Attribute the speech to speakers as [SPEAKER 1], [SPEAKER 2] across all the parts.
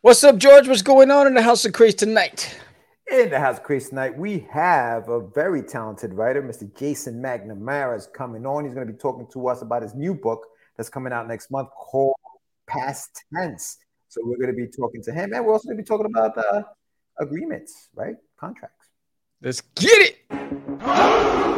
[SPEAKER 1] What's up, George? What's going on in the House of Craze tonight?
[SPEAKER 2] In the House of Craze tonight, we have a very talented writer, Mr. Jason McNamara, is coming on. He's going to be talking to us about his new book that's coming out next month called Past Tense. So we're going to be talking to him, and we're also going to be talking about uh, agreements, right? Contracts.
[SPEAKER 1] Let's get it.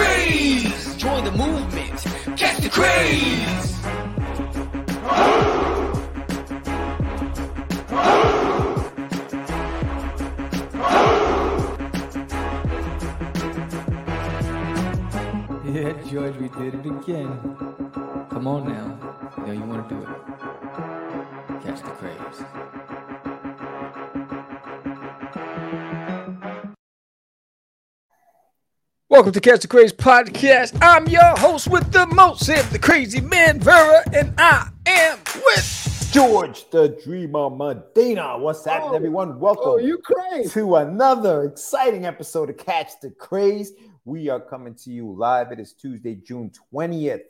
[SPEAKER 3] craze. Join the movement, catch the craze.
[SPEAKER 1] Yeah, George, we did it again. Come on now. Know you want to do it. Catch the craze. Welcome to Catch the Craze podcast. I'm your host with the most, the Crazy Man Vera, and I am with
[SPEAKER 2] George the Dreamer Medina. What's happening,
[SPEAKER 4] Oh,
[SPEAKER 2] everyone? Welcome
[SPEAKER 4] Oh, you crazy.
[SPEAKER 2] to another exciting episode of Catch the Craze. We are coming to you live. It is Tuesday, June 20th.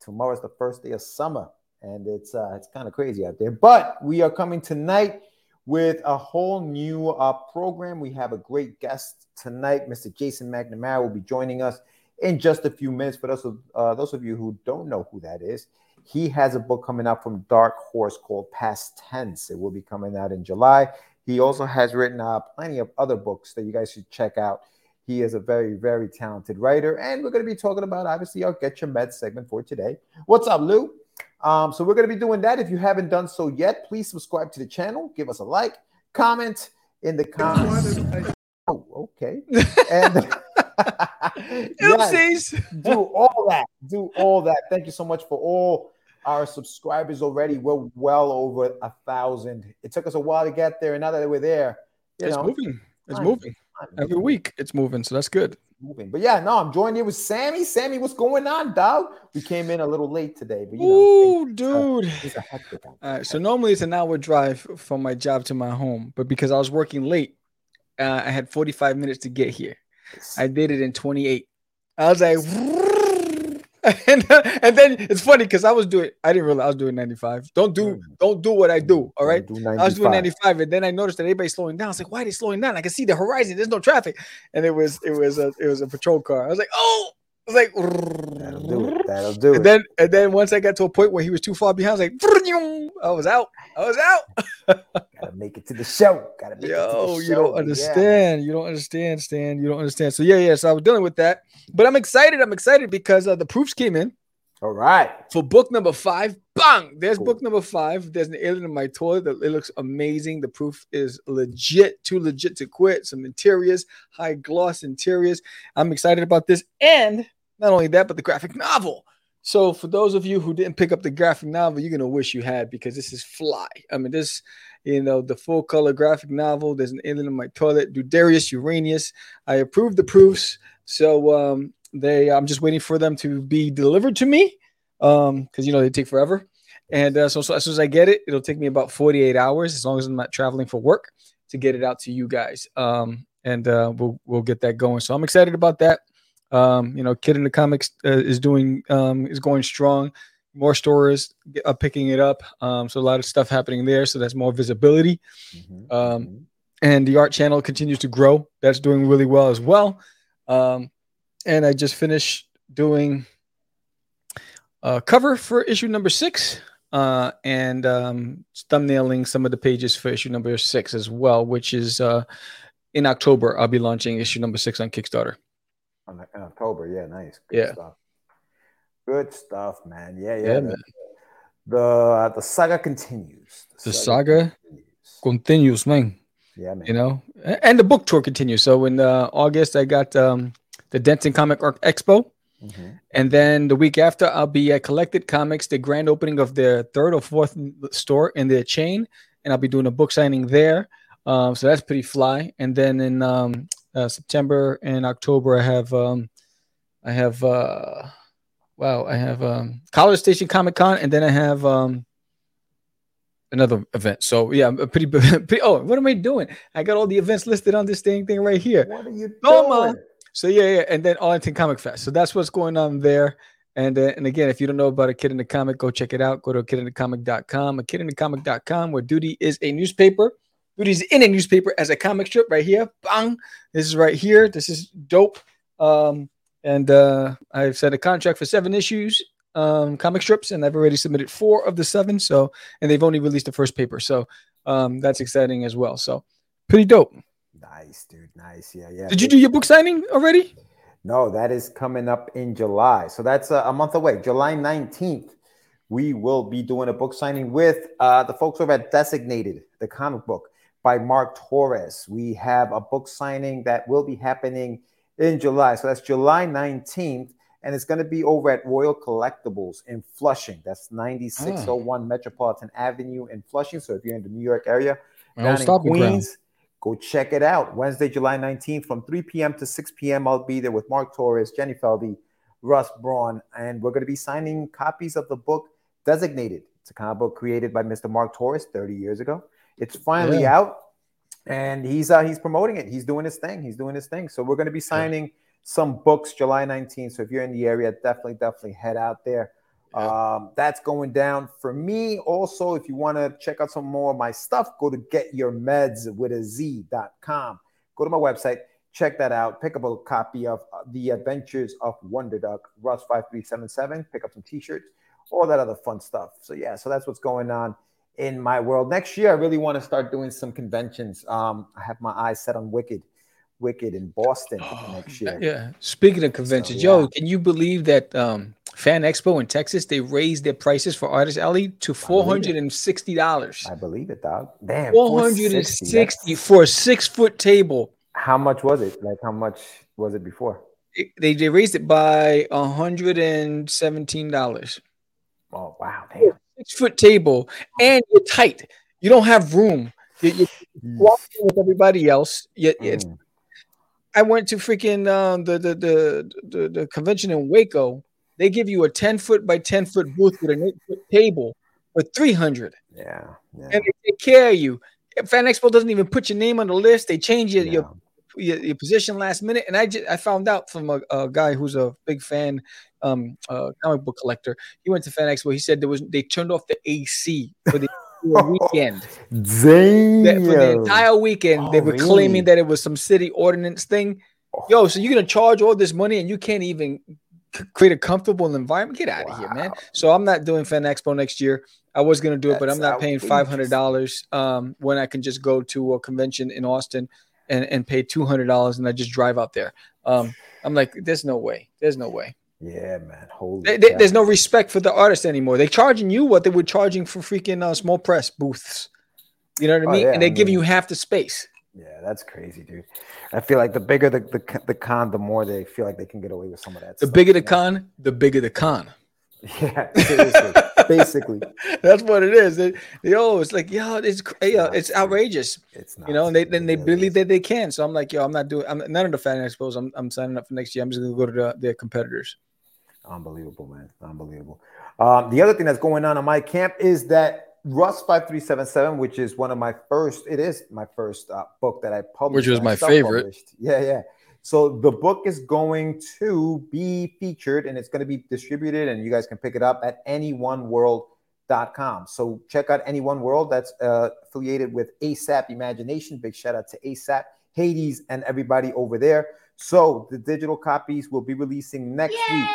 [SPEAKER 2] Tomorrow's the first day of summer, and it's uh, it's kind of crazy out there. But we are coming tonight with a whole new uh, program. We have a great guest tonight. Mr. Jason McNamara will be joining us in just a few minutes. For those of uh, those of you who don't know who that is, he has a book coming out from Dark Horse called Past Tense. It will be coming out in July. He also has written uh, plenty of other books that you guys should check out. He is a very, very talented writer, and we're going to be talking about obviously our Get Your Meds segment for today. What's up, Lou? Um, so we're going to be doing that. If you haven't done so yet, please subscribe to the channel, give us a like, comment in the comments. Oh, okay. And Yes, do all that. Do all that. Thank you so much for all our subscribers already. We're well over a thousand. It took us a while to get there, and now that we're there, you
[SPEAKER 1] It's
[SPEAKER 2] know,
[SPEAKER 1] moving. It's moving. Every week it's moving, so that's good.
[SPEAKER 2] moving. But yeah, no, I'm joined here with Sammy. Sammy, what's going on, dog? We came in a little late today, but you know,
[SPEAKER 1] Ooh, uh, dude.
[SPEAKER 2] things are hectic. out
[SPEAKER 1] All right, so normally it's an hour drive from my job to my home, but because I was working late, uh, I had 45 minutes to get here. I did it in 28. I was like, and, and then it's funny because I was doing, I didn't realize I was doing 95. Don't do,
[SPEAKER 2] Mm.
[SPEAKER 1] don't do what I do. All right.
[SPEAKER 2] Do
[SPEAKER 1] I was doing
[SPEAKER 2] 95.
[SPEAKER 1] 95, and then I noticed that everybody's slowing down. I was like, why are they slowing down? I can see the horizon. There's no traffic, and it was, it was a, it was a patrol car. I was like, oh, was like,
[SPEAKER 2] That'll do it. That'll do it.
[SPEAKER 1] and then, and then once I got to a point where he was too far behind, I was like, I was out. I was out.
[SPEAKER 2] Gotta make it to the show. Gotta make it to
[SPEAKER 1] Yo,
[SPEAKER 2] the
[SPEAKER 1] you don't
[SPEAKER 2] Yeah.
[SPEAKER 1] understand. You don't understand, Stan. You don't understand. So yeah, yeah. So I was dealing with that, but I'm excited. I'm excited because uh, the proofs came in
[SPEAKER 2] All right.
[SPEAKER 1] for book number five. Bang! There's
[SPEAKER 2] Cool.
[SPEAKER 1] book number five. There's an alien in my toilet. That it looks amazing. The proof is legit, too legit to quit. Some interiors, high gloss interiors. I'm excited about this, and not only that, but the graphic novel. So for those of you who didn't pick up the graphic novel, you're gonna wish you had because this is fly. I mean, this, you know, the full color graphic novel. There's an alien in my toilet. Dudarius Uranius. I approved the proofs, so um, they. I'm just waiting for them to be delivered to me, um, because you know they take forever. And uh, so, so as soon as I get it, it'll take me about 48 hours, as long as I'm not traveling for work, to get it out to you guys. Um, and uh, we'll we'll get that going. So I'm excited about that. Um, you know, Kid in the Comics uh, is doing um, is going strong. More stores are picking it up. Um, so a lot of stuff happening there. So that's more visibility.
[SPEAKER 2] Mhm,
[SPEAKER 1] Um,
[SPEAKER 2] mhm.
[SPEAKER 1] And the art channel continues to grow. That's doing really well as well. Um, and I just finished doing a cover for issue number six uh, and um, thumbnailing some of the pages for issue number six as well, which is uh, in October. I'll be launching issue number six on Kickstarter.
[SPEAKER 2] On- in October. Yeah, nice. Good
[SPEAKER 1] Yeah.
[SPEAKER 2] stuff. Good stuff, man. Yeah, yeah.
[SPEAKER 1] Yeah,
[SPEAKER 2] the,
[SPEAKER 1] man.
[SPEAKER 2] The the saga continues.
[SPEAKER 1] The saga
[SPEAKER 2] continues.
[SPEAKER 1] Continues, man.
[SPEAKER 2] Yeah, man.
[SPEAKER 1] You know, and the book tour continues. So in uh, August, I got um, the Denton Comic Art Expo.
[SPEAKER 2] Mhm.
[SPEAKER 1] And then the week after, I'll be at Collected Comics, the grand opening of their third or fourth store in their chain, and I'll be doing a book signing there. Um, so that's pretty fly. And then in um, uh, September and October, I have um, I have uh, wow, I have um, College Station Comic Con, and then I have um, another event. So yeah, I'm a pretty, pretty. Oh, what am I doing? I got all the events listed on this thing thing right here.
[SPEAKER 2] What are you
[SPEAKER 1] Toma.
[SPEAKER 2] doing?
[SPEAKER 1] So yeah, yeah, and then Arlington Comic Fest. So that's what's going on there. And uh, and again, if you don't know about a kid in the comic, go check it out. Go to kidinthecomic.com. A kid in the comic.com, where Doodie is a newspaper. Doodie's in a newspaper as a comic strip right here. Bang! This is right here. This is dope. Um, and uh, I've set a contract for seven issues, um, comic strips, and I've already submitted four of the seven. So, and they've only released the first paper. So, um, that's exciting as well. So, pretty dope.
[SPEAKER 2] Nice, dude. Nice. Yeah, yeah.
[SPEAKER 1] Did you do your book signing already?
[SPEAKER 2] No, that is coming up in July. So that's a, a month away. July 19th, we will be doing a book signing with uh, the folks over at Designated, the comic book by Mark Torres. We have a book signing that will be happening in July. So that's July 19th. And it's going to be over at Royal Collectibles in Flushing. That's 9601 hmm. Metropolitan Avenue in Flushing. So if you're in the New York area, down in. Queens, go check it out. Wednesday, July 19th from 3 p.m. to 6 p.m. I'll be there with Mark Torres, Jenny Feldy, Russ Braun, and we're going to be signing copies of the book Designated. It's a comic book created by Mr. Mark Torres 30 years ago. It's finally
[SPEAKER 1] Yeah.
[SPEAKER 2] out, and he's uh, he's promoting it. He's doing his thing. He's doing his thing. So we're going to be signing some books July 19th. So if you're in the area, definitely definitely head out there. Um, that's going down for me. Also, if you want to check out some more of my stuff, go to getyourmeds with a Z.com. Go to my website, check that out. Pick up a copy of uh, The Adventures of Wonder Duck, Russ 5377. Pick up some t shirts, all that other fun stuff. So, yeah, so that's what's going on in my world. Next year, I really want to start doing some conventions. Um, I have my eyes set on Wicked, Wicked in Boston next year.
[SPEAKER 1] Yeah. Speaking of conventions,
[SPEAKER 2] yeah.
[SPEAKER 1] yo, can you believe that um, Fan Expo in Texas they raised their prices for Artist Alley to four hundred and sixty dollars?
[SPEAKER 2] I believe it, dog. Damn,
[SPEAKER 1] Four hundred and
[SPEAKER 2] 460,
[SPEAKER 1] for a six foot table.
[SPEAKER 2] How much was it? Like, how much was it before?
[SPEAKER 1] It- they they raised it by hundred and seventeen dollars.
[SPEAKER 2] Oh, wow. Damn.
[SPEAKER 1] Six foot table, and you're tight. You don't have room. You, you're walking with everybody else. You,
[SPEAKER 2] Mm.
[SPEAKER 1] I went to freaking um, the, the the the the convention in Waco. They give you a ten foot by ten foot booth with an eight foot table for three hundred,
[SPEAKER 2] Yeah. Yeah.
[SPEAKER 1] and they take care of you. Fan Expo doesn't even put your name on the list. They change your,
[SPEAKER 2] yeah.
[SPEAKER 1] your, your position last minute. And I just I found out from a, a guy who's a big fan, um, uh, comic book collector. He went to Fan Expo. He said there was they turned off the AC for the weekend.
[SPEAKER 2] Damn.
[SPEAKER 1] That for the entire weekend, they
[SPEAKER 2] Oh,
[SPEAKER 1] were
[SPEAKER 2] really?
[SPEAKER 1] claiming that it was some city ordinance thing. Yo, so you're gonna charge all this money and you can't even c- create a comfortable environment? Get out of here, man. So I'm not doing Fan Expo next year. I was gonna do it, but I'm not paying five hundred dollars um, when I can just go to a convention in Austin and, and pay two hundred dollars and I just drive out there. Um, I'm like, there's no way. There's no way.
[SPEAKER 2] Yeah, man. Holy.
[SPEAKER 1] There-
[SPEAKER 2] cow.
[SPEAKER 1] there's no respect for the artist anymore. They're charging you what they were charging for freaking uh, small press booths. You know what I
[SPEAKER 2] Oh,
[SPEAKER 1] mean?
[SPEAKER 2] yeah,
[SPEAKER 1] and they're
[SPEAKER 2] I
[SPEAKER 1] giving
[SPEAKER 2] mean-
[SPEAKER 1] you half the space.
[SPEAKER 2] Yeah, that's crazy, dude. I feel like the bigger the, the the con, the more they feel like they can get away with some of that.
[SPEAKER 1] The
[SPEAKER 2] stuff,
[SPEAKER 1] bigger the
[SPEAKER 2] you know?
[SPEAKER 1] con, the bigger the con.
[SPEAKER 2] Yeah, seriously. Basically,
[SPEAKER 1] That's what it is. They oh, it's like yo, it's cra- yeah, it's outrageous,
[SPEAKER 2] it's not.
[SPEAKER 1] you know. And they then they believe that they can. So I'm like, yo, I'm not doing. I'm none of the fan expos. I'm I'm signing up for next year. I'm just gonna go to the, their competitors.
[SPEAKER 2] Unbelievable, man. Unbelievable. Um, the other thing that's going on in my camp is that Russ 5377, which is one of my first, it is my first uh, book that I published.
[SPEAKER 1] Which was my favorite.
[SPEAKER 2] Yeah, yeah. So the book is going to be featured and it's going to be distributed, and you guys can pick it up at anyoneworld.com. So check out Any One World. That's uh, affiliated with ASAP Imagination. Big shout out to ASAP, Hades, and everybody over there. So the digital copies will be releasing next week.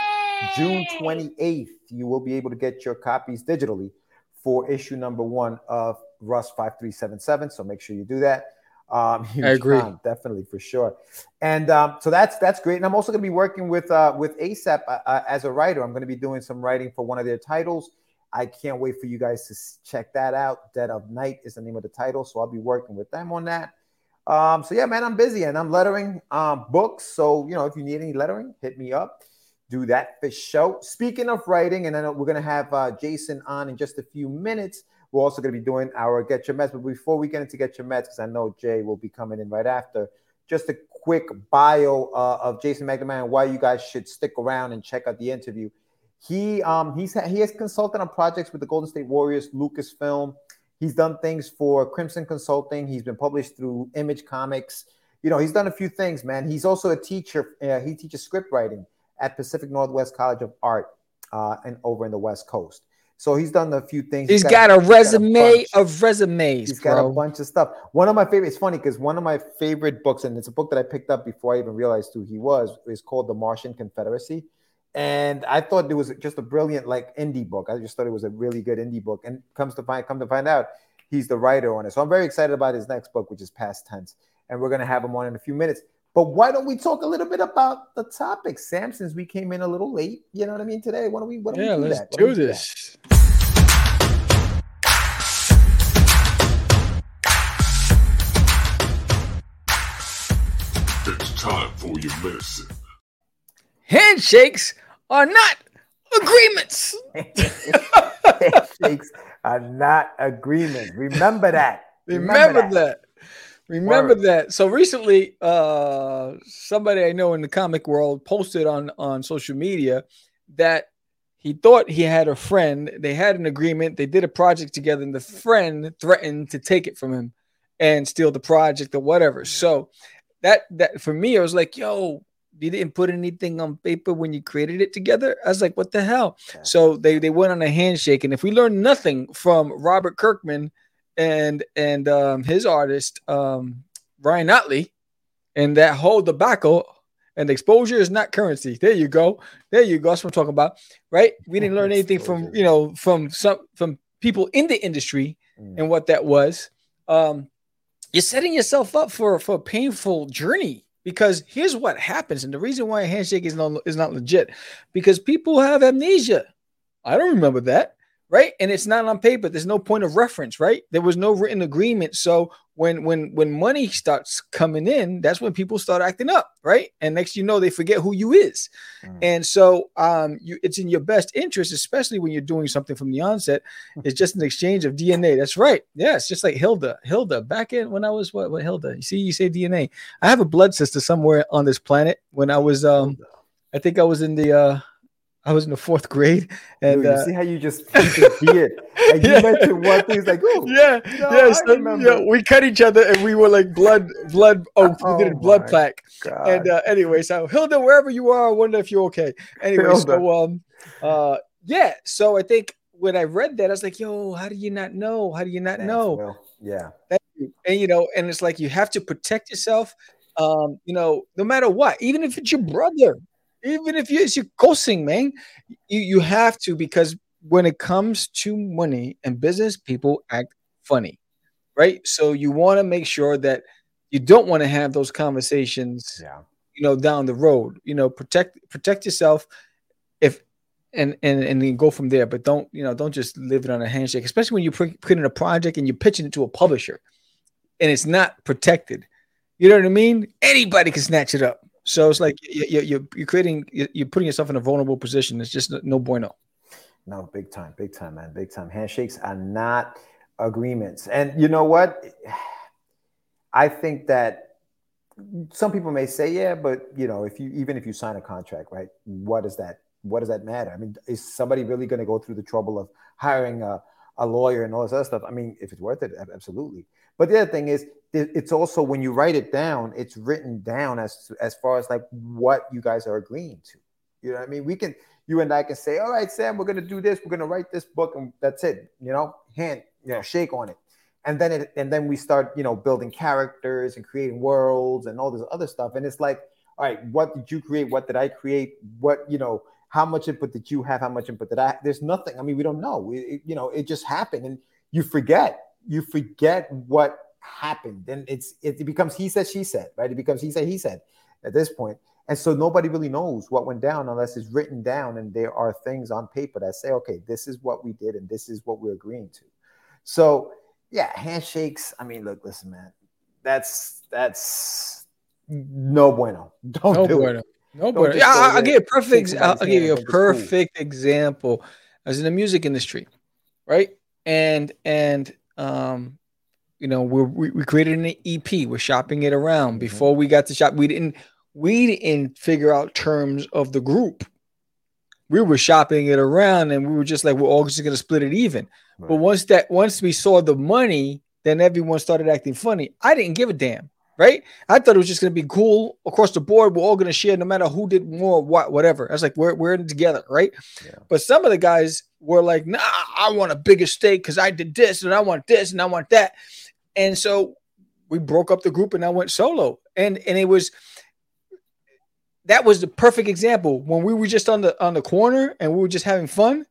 [SPEAKER 2] June 28th, you will be able to get your copies digitally for issue number one of Russ 5377. So make sure you do that. Um, huge
[SPEAKER 1] agree.
[SPEAKER 2] definitely for sure. And um, so that's that's great. And I'm also going to be working with uh, with ASAP uh, uh, as a writer. I'm going to be doing some writing for one of their titles. I can't wait for you guys to check that out. Dead of Night is the name of the title. So I'll be working with them on that. Um, so yeah, man, I'm busy and I'm lettering um, books. So you know, if you need any lettering, hit me up. Do that for show. Speaking of writing, and then we're gonna have uh, Jason on in just a few minutes. We're also gonna be doing our Get Your Meds. But before we get into Get Your Meds, because I know Jay will be coming in right after, just a quick bio uh, of Jason McNamara and why you guys should stick around and check out the interview. He um he's he has consulted on projects with the Golden State Warriors, Lucasfilm. He's done things for Crimson Consulting. He's been published through Image Comics. You know, he's done a few things, man. He's also a teacher. Uh, he teaches script writing at Pacific Northwest College of Art uh, and over in the West Coast. So he's done a few things.
[SPEAKER 1] he's got, got a, resume got a of resumes.
[SPEAKER 2] He's got a bunch of stuff. One of my favorite. It's funny because one of my favorite books, and it's a book that I picked up before I even realized who he was, is called The Martian Confederacy and I thought it was just a brilliant like indie book. I just thought it was a really good indie book, and comes to find come to find out, he's the writer on it. So I'm very excited about his next book, which is Past Tense, and we're gonna have him on in a few minutes. But why don't we talk a little bit about the topic, Sam? Since we came in a little late, you know what I mean today. Why don't we? Why don't
[SPEAKER 1] yeah,
[SPEAKER 2] we do
[SPEAKER 1] let's
[SPEAKER 2] that?
[SPEAKER 1] do, do this. That?
[SPEAKER 4] It's time for your medicine
[SPEAKER 1] handshakes are not agreements.
[SPEAKER 2] handshakes are not agreements. Remember that.
[SPEAKER 1] Remember, Remember that. that. Remember Word. that. So recently, uh, somebody I know in the comic world posted on on social media that he thought he had a friend. They had an agreement. They did a project together, and the friend threatened to take it from him and steal the project or whatever. So that that for me, I was like, "Yo, you didn't put anything on paper when you created it together. I was like, what the hell? Yeah. So they they went on a handshake, and if we learn nothing from Robert Kirkman and and um, his artist um, Ryan Ottley and that whole debacle. And exposure is not currency. There you go. There you go. That's what I'm talking about, right? We didn't learn anything from you know from some from people in the industry mm. and what that was. Um, you're setting yourself up for for a painful journey because here's what happens, and the reason why a handshake is not is not legit, because people have amnesia. I don't remember that right? And it's not on paper. There's no point of reference, right? There was no written agreement. So when when when money starts coming in, that's when people start acting up, right? And next you know they forget who you is. Mm. And so um you it's in your best interest, especially when you're doing something from the onset. It's just an exchange of DNA. That's right. Yeah, it's just like Hilda. Hilda, back in when I was what what Hilda? You see, you say DNA. I have a blood sister somewhere on this planet. When I was um I think I was in the uh I was in the fourth grade, and
[SPEAKER 2] Dude, you uh, see how you just beard. Like yeah. you mentioned one thing, it's like, oh,
[SPEAKER 1] yeah, no, yeah, so, yeah. We cut each other, and we were like blood, blood. Oh, oh we did a blood plaque. God. And uh, anyway, so Hilda, wherever you are, I wonder if you're okay. Anyway, Hilda. so um, uh, yeah. So I think when I read that, I was like, yo, how do you not know? How do you not Thanks, know?
[SPEAKER 2] Yeah.
[SPEAKER 1] And you know, and it's like you have to protect yourself. Um, you know, no matter what, even if it's your brother, even if you, it's your cousin, man, you, you have to because when it comes to money and business, people act funny, right? So you want to make sure that you don't want to have those conversations,
[SPEAKER 2] yeah.
[SPEAKER 1] you know, down the road. You know, protect protect yourself if and and and then go from there. But don't you know, don't just live it on a handshake, especially when you put in a project and you're pitching it to a publisher and it's not protected. You know what I mean? Anybody can snatch it up. So it's like you, you, you're creating, you're putting yourself in a vulnerable position. It's just no bueno.
[SPEAKER 2] No, big time, big time, man, big time. Handshakes are not agreements. And you know what? I think that some people may say, yeah, but you know, if you even if you sign a contract, right? What does that what does that matter? I mean, is somebody really going to go through the trouble of hiring a, a lawyer and all this other stuff? I mean, if it's worth it, absolutely. But the other thing is, it's also when you write it down, it's written down as as far as like what you guys are agreeing to. You know what I mean? We can you and I can say, all right, Sam, we're gonna do this, we're gonna write this book, and that's it. You know, hand, you know, shake on it. And then it and then we start, you know, building characters and creating worlds and all this other stuff. And it's like, all right, what did you create? What did I create? What, you know, how much input did you have? How much input did I? There's nothing. I mean, we don't know. It, you know, it just happened, and you forget. You forget what happened. Then it's it becomes he said, she said, right? It becomes he said, he said at this point. And so nobody really knows what went down unless it's written down and there are things on paper that say, okay, this is what we did and this is what we're agreeing to. So yeah, handshakes. I mean, look, listen, man. that's that's no bueno. Don't
[SPEAKER 1] No
[SPEAKER 2] do
[SPEAKER 1] bueno.
[SPEAKER 2] it.
[SPEAKER 1] No
[SPEAKER 2] Don't
[SPEAKER 1] bueno. Yeah, I'll give you a perfect. I'll, I'll give you a perfect example. I was in the music industry, right? And and um, you know, we're, we we created an EP. We're shopping it around.
[SPEAKER 2] Mhm.
[SPEAKER 1] Before we got to shop, we didn't we didn't figure out terms of the group. We were shopping it around, and we were just like, we're all just gonna split it even. But once that once we saw the money, then everyone started acting funny. I didn't give a damn, right? I thought it was just gonna be cool across the board. We're all gonna share, no matter who did more, what, whatever. I was like, we're we're in it together, right?
[SPEAKER 2] Yeah.
[SPEAKER 1] But some of the guys were like, nah, I want a bigger stake because I did this and I want this and I want that. And so we broke up the group and I went solo. And and it was that was the perfect example when we were just on the on the corner and we were just having fun.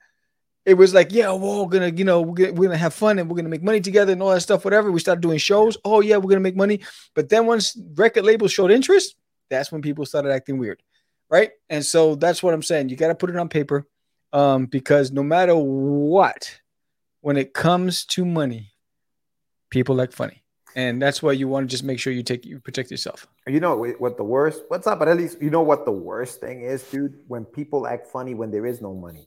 [SPEAKER 1] It was like, yeah, we're all gonna, you know, we're gonna, we're gonna have fun and we're gonna make money together and all that stuff, whatever. We started doing shows. Oh yeah, we're gonna make money. But then once record labels showed interest, that's when people started acting weird, right? And so that's what I'm saying. You got to put it on paper, um, because no matter what, when it comes to money, people like funny, and that's why you want to just make sure you take you protect yourself.
[SPEAKER 2] You know what what the worst? What's up? But at least you know what the worst thing is, dude. When people act funny when there is no money.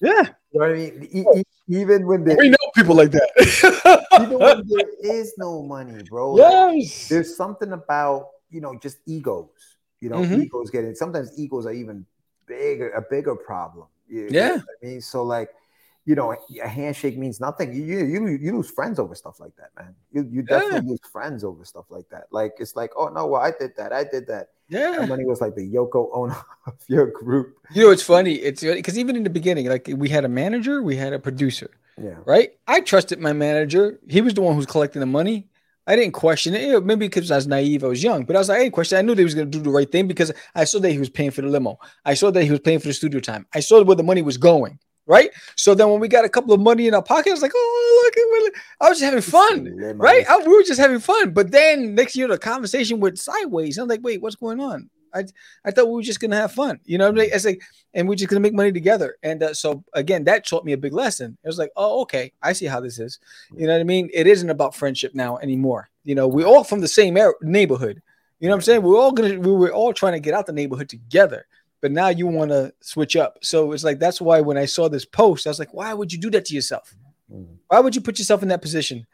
[SPEAKER 1] Yeah,
[SPEAKER 2] You know what I mean? E- e- even when there,
[SPEAKER 1] we know people like that.
[SPEAKER 2] even when there is no money, bro. like,
[SPEAKER 1] yes.
[SPEAKER 2] there's something about you know just egos. You know,
[SPEAKER 1] Mhm.
[SPEAKER 2] egos getting sometimes egos are even bigger, a bigger problem. You- you know
[SPEAKER 1] Yeah.
[SPEAKER 2] what I mean, so like, you know, a handshake means nothing. You you you, lose friends over stuff like that, man. You you
[SPEAKER 1] Yeah.
[SPEAKER 2] definitely lose friends over stuff like that. Like it's like, oh no, well I did that, I did that.
[SPEAKER 1] Yeah.
[SPEAKER 2] And money was like the Yoko Ono of your group.
[SPEAKER 1] You know, it's funny. It's uh, because even in the beginning, like we had a manager, we had a producer,
[SPEAKER 2] Yeah,
[SPEAKER 1] right? I trusted my manager. He was the one who's collecting the money. I didn't question it. Maybe because I was naive, I was young, but I was like, I didn't question. it. I knew they was going to do the right thing because I saw that he was paying for the limo. I saw that he was paying for the studio time. I saw where the money was going, right? So then when we got a couple of money in our pocket, I was like, oh, look I was just having fun. Right? I, we were just having fun. But then next year, the conversation went sideways. I'm like, wait, what's going on? I I thought we were just gonna have fun, you know. what I mean? It's like, and we're just gonna make money together. And uh, so again, that taught me a big lesson. It was like, oh, okay, I see how this is. You know what I mean? It isn't about friendship now anymore. You know, we're all from the same neighborhood. You know what I'm saying? We're all gonna we were all trying to get out the neighborhood together. But now you want to switch up. So it's like that's why when I saw this post, I was like, why would you do that to yourself?
[SPEAKER 2] Mhm.
[SPEAKER 1] Why would you put yourself in that position?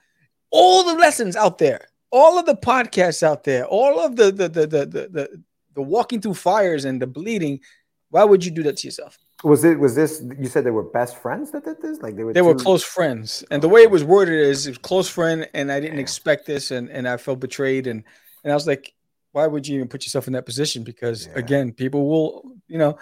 [SPEAKER 1] All the lessons out there, all of the podcasts out there, all of the the the the the, the, the walking through fires and the bleeding. Why would you do that to yourself?
[SPEAKER 2] Was it? Was this? You said they were best friends that did this. Like they were.
[SPEAKER 1] They were close friends, and the way it was worded is, it was close friend, and I didn't expect this, and and I felt betrayed, and and I was like, why would you even put yourself in that position? Because
[SPEAKER 2] Yeah.
[SPEAKER 1] again, people will, you know,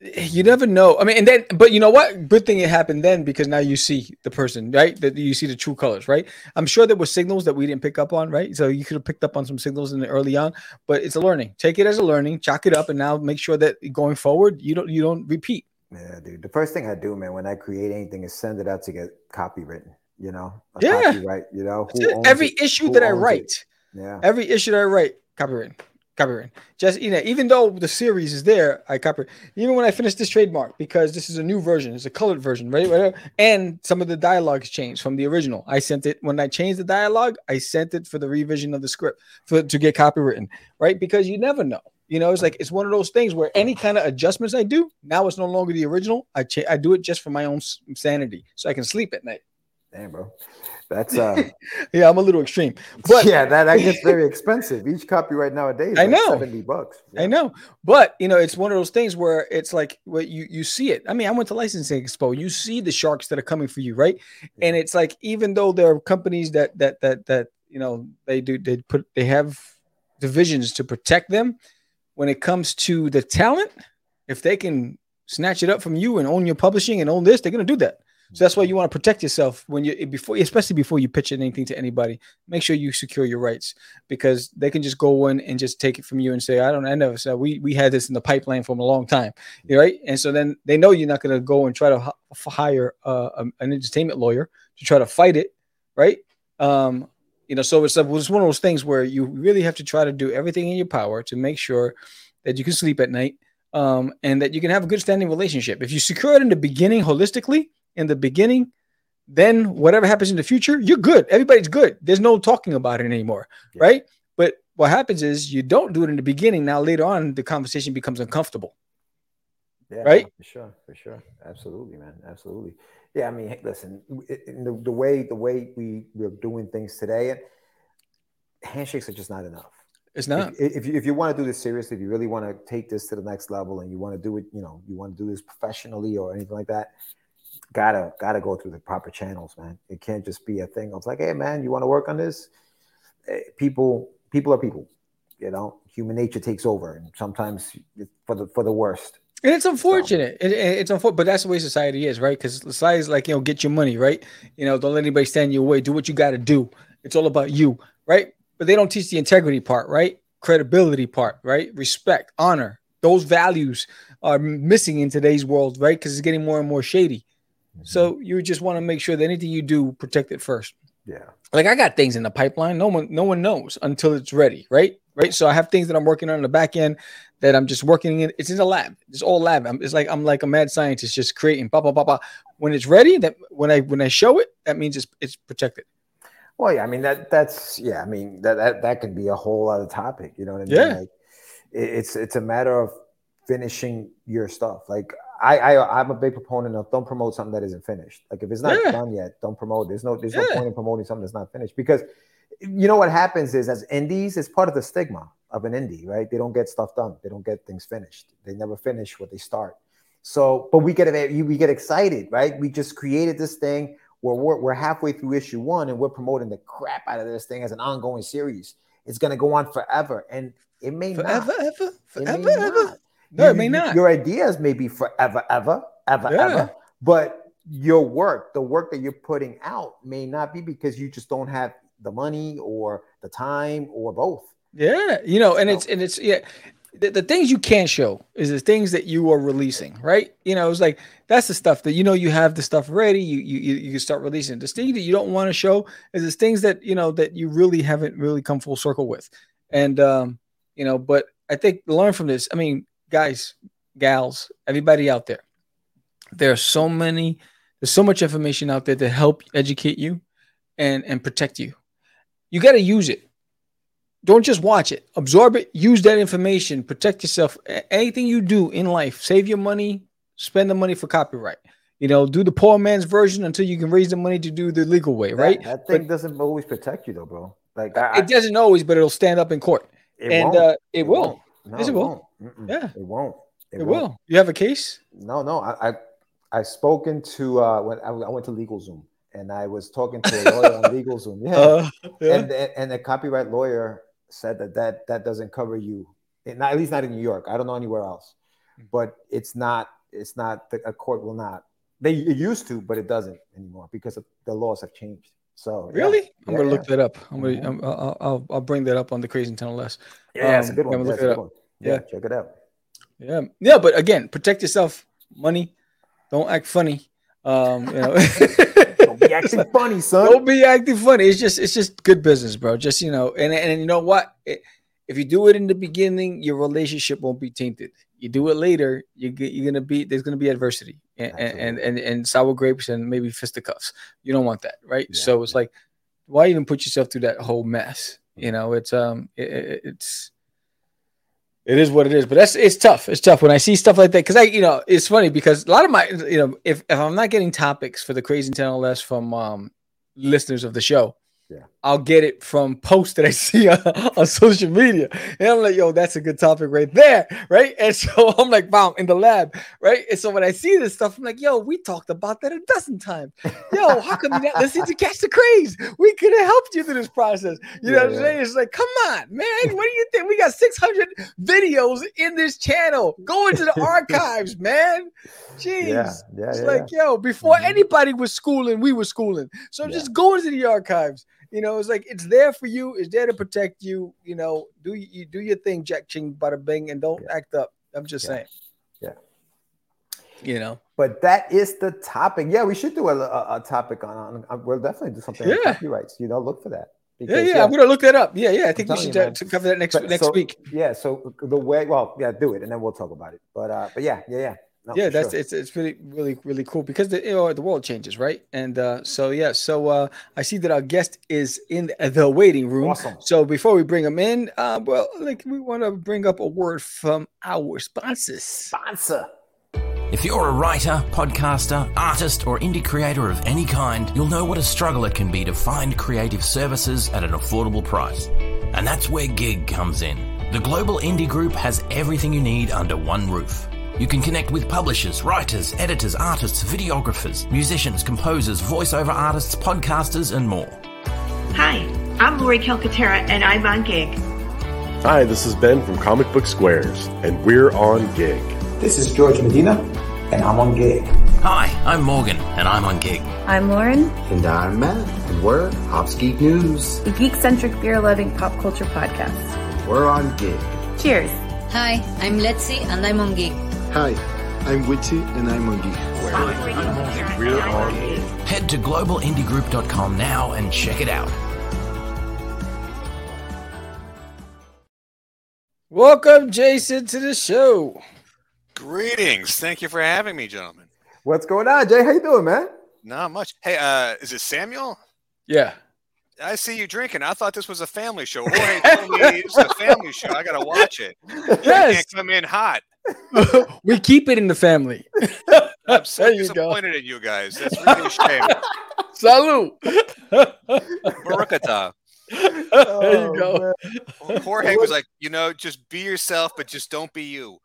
[SPEAKER 1] you never know. I mean, and then, but you know what? Good thing it happened then because now you see the person, right? That you see the true colors, right? I'm sure there were signals that we didn't pick up on, right? So you could have picked up on some signals in the early on, but it's a learning. Take it as a learning, chalk it up, and now make sure that going forward, you don't you don't repeat.
[SPEAKER 2] Yeah, dude. The first thing I do, man, when I create anything, is send it out to get copywritten. You know,
[SPEAKER 1] Yeah.
[SPEAKER 2] right. You know,
[SPEAKER 1] Every
[SPEAKER 2] it?
[SPEAKER 1] issue
[SPEAKER 2] Who
[SPEAKER 1] that I
[SPEAKER 2] write. it? Yeah,
[SPEAKER 1] Every issue that I write, copyright, copyright. Just you know, even though the series is there, I copyright. Even when I finish this trademark, because this is a new version, it's a colored version, right? Right? And some of the dialogues changed from the original. I sent it when I changed the dialogue. I sent it for the revision of the script for to get copywritten, right? Because you never know. You know, it's like it's one of those things where any kind of adjustments I do now, it's no longer the original. I cha- I do it just for my own sanity, so I can sleep at night.
[SPEAKER 2] damn, bro. That's uh,
[SPEAKER 1] Yeah, I'm a little extreme, but
[SPEAKER 2] yeah, that, that gets very expensive. Each copyright nowadays,
[SPEAKER 1] I
[SPEAKER 2] like
[SPEAKER 1] know.
[SPEAKER 2] seventy bucks.
[SPEAKER 1] I know, but you know, it's one of those things where it's like where you you see it. I mean, I went to licensing expo. You see the sharks that are coming for you, right? And it's like even though there are companies that that that that you know they do they put they have divisions to protect them. When it comes to the talent, if they can snatch it up from you and own your publishing and own this, they're gonna do that. So that's why you want to protect yourself when you before, especially before you pitch anything to anybody. Make sure you secure your rights because they can just go in and just take it from you and say, "I don't, I never said we we had this in the pipeline for a long time, right?" And so then they know you're not going to go and try to hire uh, um, an entertainment lawyer to try to fight it, right? Um, you know, so it's, it's one of those things where you really have to try to do everything in your power to make sure that you can sleep at night um, and that you can have a good standing relationship. If you secure it in the beginning holistically, in the beginning, then whatever happens in the future, you're good. Everybody's good. There's no talking about it anymore,
[SPEAKER 2] Yeah.
[SPEAKER 1] right? But what happens is you don't do it in the beginning. Now later on, the conversation becomes uncomfortable.
[SPEAKER 2] Yeah,
[SPEAKER 1] Right?
[SPEAKER 2] for sure, for sure, absolutely, man, absolutely. Yeah, I mean, listen, in the, the way the way we we're doing things today, handshakes are just not enough.
[SPEAKER 1] It's not.
[SPEAKER 2] If, if you if you want to do this seriously, if you really want to take this to the next level, and you want to do it, you know, you want to do this professionally or anything like that, gotta gotta go through the proper channels, man. It can't just be a thing of like, hey, man, you want to work on this? Eh, People people are people, you know. Human nature takes over, and sometimes it's for the for the worst.
[SPEAKER 1] And it's unfortunate. It, it- it's unfortunate, but that's the way society is, right? Because society's like, you know, get your money, right? You know, don't let anybody stand in your way. Do what you got to do. It's all about you, right? But they don't teach the integrity part, right? Credibility part, right? Respect, honor. Those values are missing in today's world, right? Because it's getting more and more shady. Mm-hmm. So you just want to make sure that anything you do, protect it first.
[SPEAKER 2] yeah,
[SPEAKER 1] Like I got things in the pipeline. No one, no one knows until it's ready, right? Right. So I have things that I'm working on in the back end that I'm just working in. It's in the lab. It's all lab. I'm, it's like I'm like a mad scientist, just creating. Blah blah blah blah. When it's ready, that when I when I show it, that means it's it's protected.
[SPEAKER 2] Well, yeah, I mean that that's yeah, I mean that that that could be a whole other topic. You know what I mean?
[SPEAKER 1] Yeah.
[SPEAKER 2] Like it- it's it's a matter of finishing your stuff. Like I, I I'm a big proponent of don't promote something that isn't finished. Like if it's not
[SPEAKER 1] Yeah.
[SPEAKER 2] done yet, don't promote. There's no there's no point in promoting something that's not finished because you know what happens is as indies, it's part of the stigma of an indie, right? They don't get stuff done. They don't get things finished. They never finish what they start. So, but we get we get excited, right? We just created this thing where we're, we're halfway through issue one and we're promoting the crap out of this thing as an ongoing series. It's going to go on forever, and it may
[SPEAKER 1] Forever,
[SPEAKER 2] not.
[SPEAKER 1] ever, forever, ever. No,
[SPEAKER 2] You-
[SPEAKER 1] it may not.
[SPEAKER 2] Your ideas may be forever, ever, ever,
[SPEAKER 1] Yeah.
[SPEAKER 2] ever, but your work, the work that you're putting out, may not be because you just don't have the money or the time or both.
[SPEAKER 1] Yeah, you know, and
[SPEAKER 2] So-
[SPEAKER 1] it's and it's yeah. The, the things you can't show is the things that you are releasing, right? You know, it's like that's the stuff that you know you have the stuff ready. You you you, you can start releasing. The thing that you don't want to show is the things that you know that you really haven't really come full circle with, and um, you know. But I think learn from this. I mean, guys, gals, everybody out there, there are so many. There's so much information out there to help educate you, and and protect you. You got to use it don't just watch it absorb it use that information protect yourself anything you do in life save your money spend the money for copyright you know do the poor man's version until you can raise the money to do the legal way
[SPEAKER 2] That-
[SPEAKER 1] right
[SPEAKER 2] That, thing doesn't always protect you, though, bro. Like I,
[SPEAKER 1] it doesn't always but it'll stand up in court
[SPEAKER 2] it
[SPEAKER 1] and
[SPEAKER 2] won't.
[SPEAKER 1] uh it, will
[SPEAKER 2] won't. No,
[SPEAKER 1] Yes, it
[SPEAKER 2] it
[SPEAKER 1] will.
[SPEAKER 2] Mm-mm.
[SPEAKER 1] Yeah.
[SPEAKER 2] it won't.
[SPEAKER 1] it,
[SPEAKER 2] won't.
[SPEAKER 1] will you have a case
[SPEAKER 2] No, no. I, I I've spoken to uh when I, I went to LegalZoom and I was talking to a lawyer on LegalZoom. Yeah.
[SPEAKER 1] uh, yeah.
[SPEAKER 2] and, and and the copyright lawyer said that that that doesn't cover you, It- not, at least not in New York. I don't know anywhere else,
[SPEAKER 1] Hmm.
[SPEAKER 2] but it's not. It's not. The, a court will not. They it used to, but it doesn't anymore because the laws have changed. So yeah.
[SPEAKER 1] really i'm gonna
[SPEAKER 2] yeah.
[SPEAKER 1] look that up i'm gonna
[SPEAKER 2] Mhm.
[SPEAKER 1] I'm, I'll, I'll bring that up on the crazy tunnel less
[SPEAKER 2] Yeah, it's a
[SPEAKER 1] Um,
[SPEAKER 2] good one.
[SPEAKER 1] I'm gonna look it
[SPEAKER 2] good
[SPEAKER 1] up.
[SPEAKER 2] one. Yeah,
[SPEAKER 1] Yeah.
[SPEAKER 2] check it out.
[SPEAKER 1] yeah yeah but again protect yourself money don't act funny um you know
[SPEAKER 2] Don't be acting funny, son.
[SPEAKER 1] Don't be acting funny. It's just it's just good business, bro. Just you know, and and you know what? It- if you do it in the beginning, your relationship won't be tainted. You do it later, you you're gonna be there's gonna be adversity and and, and and sour grapes and maybe fisticuffs. You don't want that, right?
[SPEAKER 2] Yeah.
[SPEAKER 1] So it's like, why even put yourself through that whole mess? You know, it's um, it- it's. It is what it is, but that's it's tough. It's tough when I see stuff like that because I, you know, it's funny because a lot of my, you know, if, if I'm not getting topics for the crazy channel less from um, listeners of the show,
[SPEAKER 2] Yeah.
[SPEAKER 1] I'll get it from posts that I see on, on social media. And I'm like, yo, that's a good topic right there. Right. And so I'm like, bam, in the lab. Right. And so when I see this stuff, I'm like, yo, we talked about that a dozen times. Yo, how come you not listening to Catch the Craze? We could have helped you through this process. You know
[SPEAKER 2] Yeah,
[SPEAKER 1] what I'm
[SPEAKER 2] yeah.
[SPEAKER 1] saying? It's like, come on, man. What do you think? We got 600 videos in this channel. Go into the archives, man. Jeez.
[SPEAKER 2] Yeah,
[SPEAKER 1] It's like, yo, before
[SPEAKER 2] Mhm.
[SPEAKER 1] anybody was schooling, we were schooling. So just go into the archives. You know, it's like it's there for you. It's there to protect you. You know, do you do your thing, Jack Ching, bada bing, and don't
[SPEAKER 2] Yeah.
[SPEAKER 1] act up. I'm just
[SPEAKER 2] Yeah.
[SPEAKER 1] saying.
[SPEAKER 2] Yeah.
[SPEAKER 1] You know.
[SPEAKER 2] But that is the topic. Yeah, we should do a, a, a topic on, on, on. We'll definitely do something on
[SPEAKER 1] Yeah.
[SPEAKER 2] copyrights. You know, look for that.
[SPEAKER 1] Yeah,
[SPEAKER 2] Because,
[SPEAKER 1] yeah, I'm gonna look that up. Yeah, yeah. I think we should
[SPEAKER 2] you,
[SPEAKER 1] uh, cover that next
[SPEAKER 2] But-
[SPEAKER 1] next
[SPEAKER 2] so-
[SPEAKER 1] week.
[SPEAKER 2] Yeah. So the way, well, yeah, do it, and then we'll talk about it. But uh, but yeah, yeah, yeah. No,
[SPEAKER 1] yeah, that's
[SPEAKER 2] sure.
[SPEAKER 1] it's it's really really really cool because the you know the world changes, right? And uh, so yeah, so uh, I see that our guest is in the waiting room.
[SPEAKER 2] Awesome.
[SPEAKER 1] So before we bring him in, uh, well, like we want to bring up a word from our sponsors.
[SPEAKER 2] sponsor.
[SPEAKER 5] If you're a writer, podcaster, artist, or indie creator of any kind, you'll know what a struggle it can be to find creative services at an affordable price. And that's where Gig comes in. The Global Indie Group has everything you need under one roof. You can connect with publishers, writers, editors, artists, videographers, musicians, composers, voiceover artists, podcasters, and more.
[SPEAKER 6] Hi, I'm Lori Calcaterra, and I'm on gig.
[SPEAKER 7] Hi, this is Ben from Comic Book Squares, and we're on gig.
[SPEAKER 8] This is George Medina, and I'm on gig.
[SPEAKER 5] Hi, I'm Morgan, and I'm on Gig.
[SPEAKER 9] I'm Lauren,
[SPEAKER 8] And I'm Matt, and we're Hops Geek News.
[SPEAKER 9] the geek centric beer loving pop culture podcast.
[SPEAKER 8] We're on gig.
[SPEAKER 9] Cheers.
[SPEAKER 10] Hi, I'm Letzi and I'm on gig.
[SPEAKER 11] Hi, I'm Witty and I'm on gig.
[SPEAKER 6] I'm Lori Calcaterra, and I'm on gig.
[SPEAKER 5] Head to globalindiegroup.com now and check it out.
[SPEAKER 1] Welcome, Jason, to the show.
[SPEAKER 12] Greetings. Thank you for having me, gentlemen.
[SPEAKER 2] What's going on, Jay? How you doing, man?
[SPEAKER 12] Not much. Hey, uh, is it Samuel?
[SPEAKER 1] Yeah.
[SPEAKER 12] I see you drinking. I thought this was a family show. Jorge told me it's a family show. I gotta watch it. I
[SPEAKER 1] Yes,
[SPEAKER 12] can't come in hot.
[SPEAKER 1] we keep it in the family.
[SPEAKER 12] I'm so
[SPEAKER 1] there you go.
[SPEAKER 12] disappointed in you guys. That's really a shame.
[SPEAKER 1] Salute.
[SPEAKER 12] Barakata.
[SPEAKER 1] there you oh, go.
[SPEAKER 12] Jorge was like, you know, just be yourself, but just don't be you.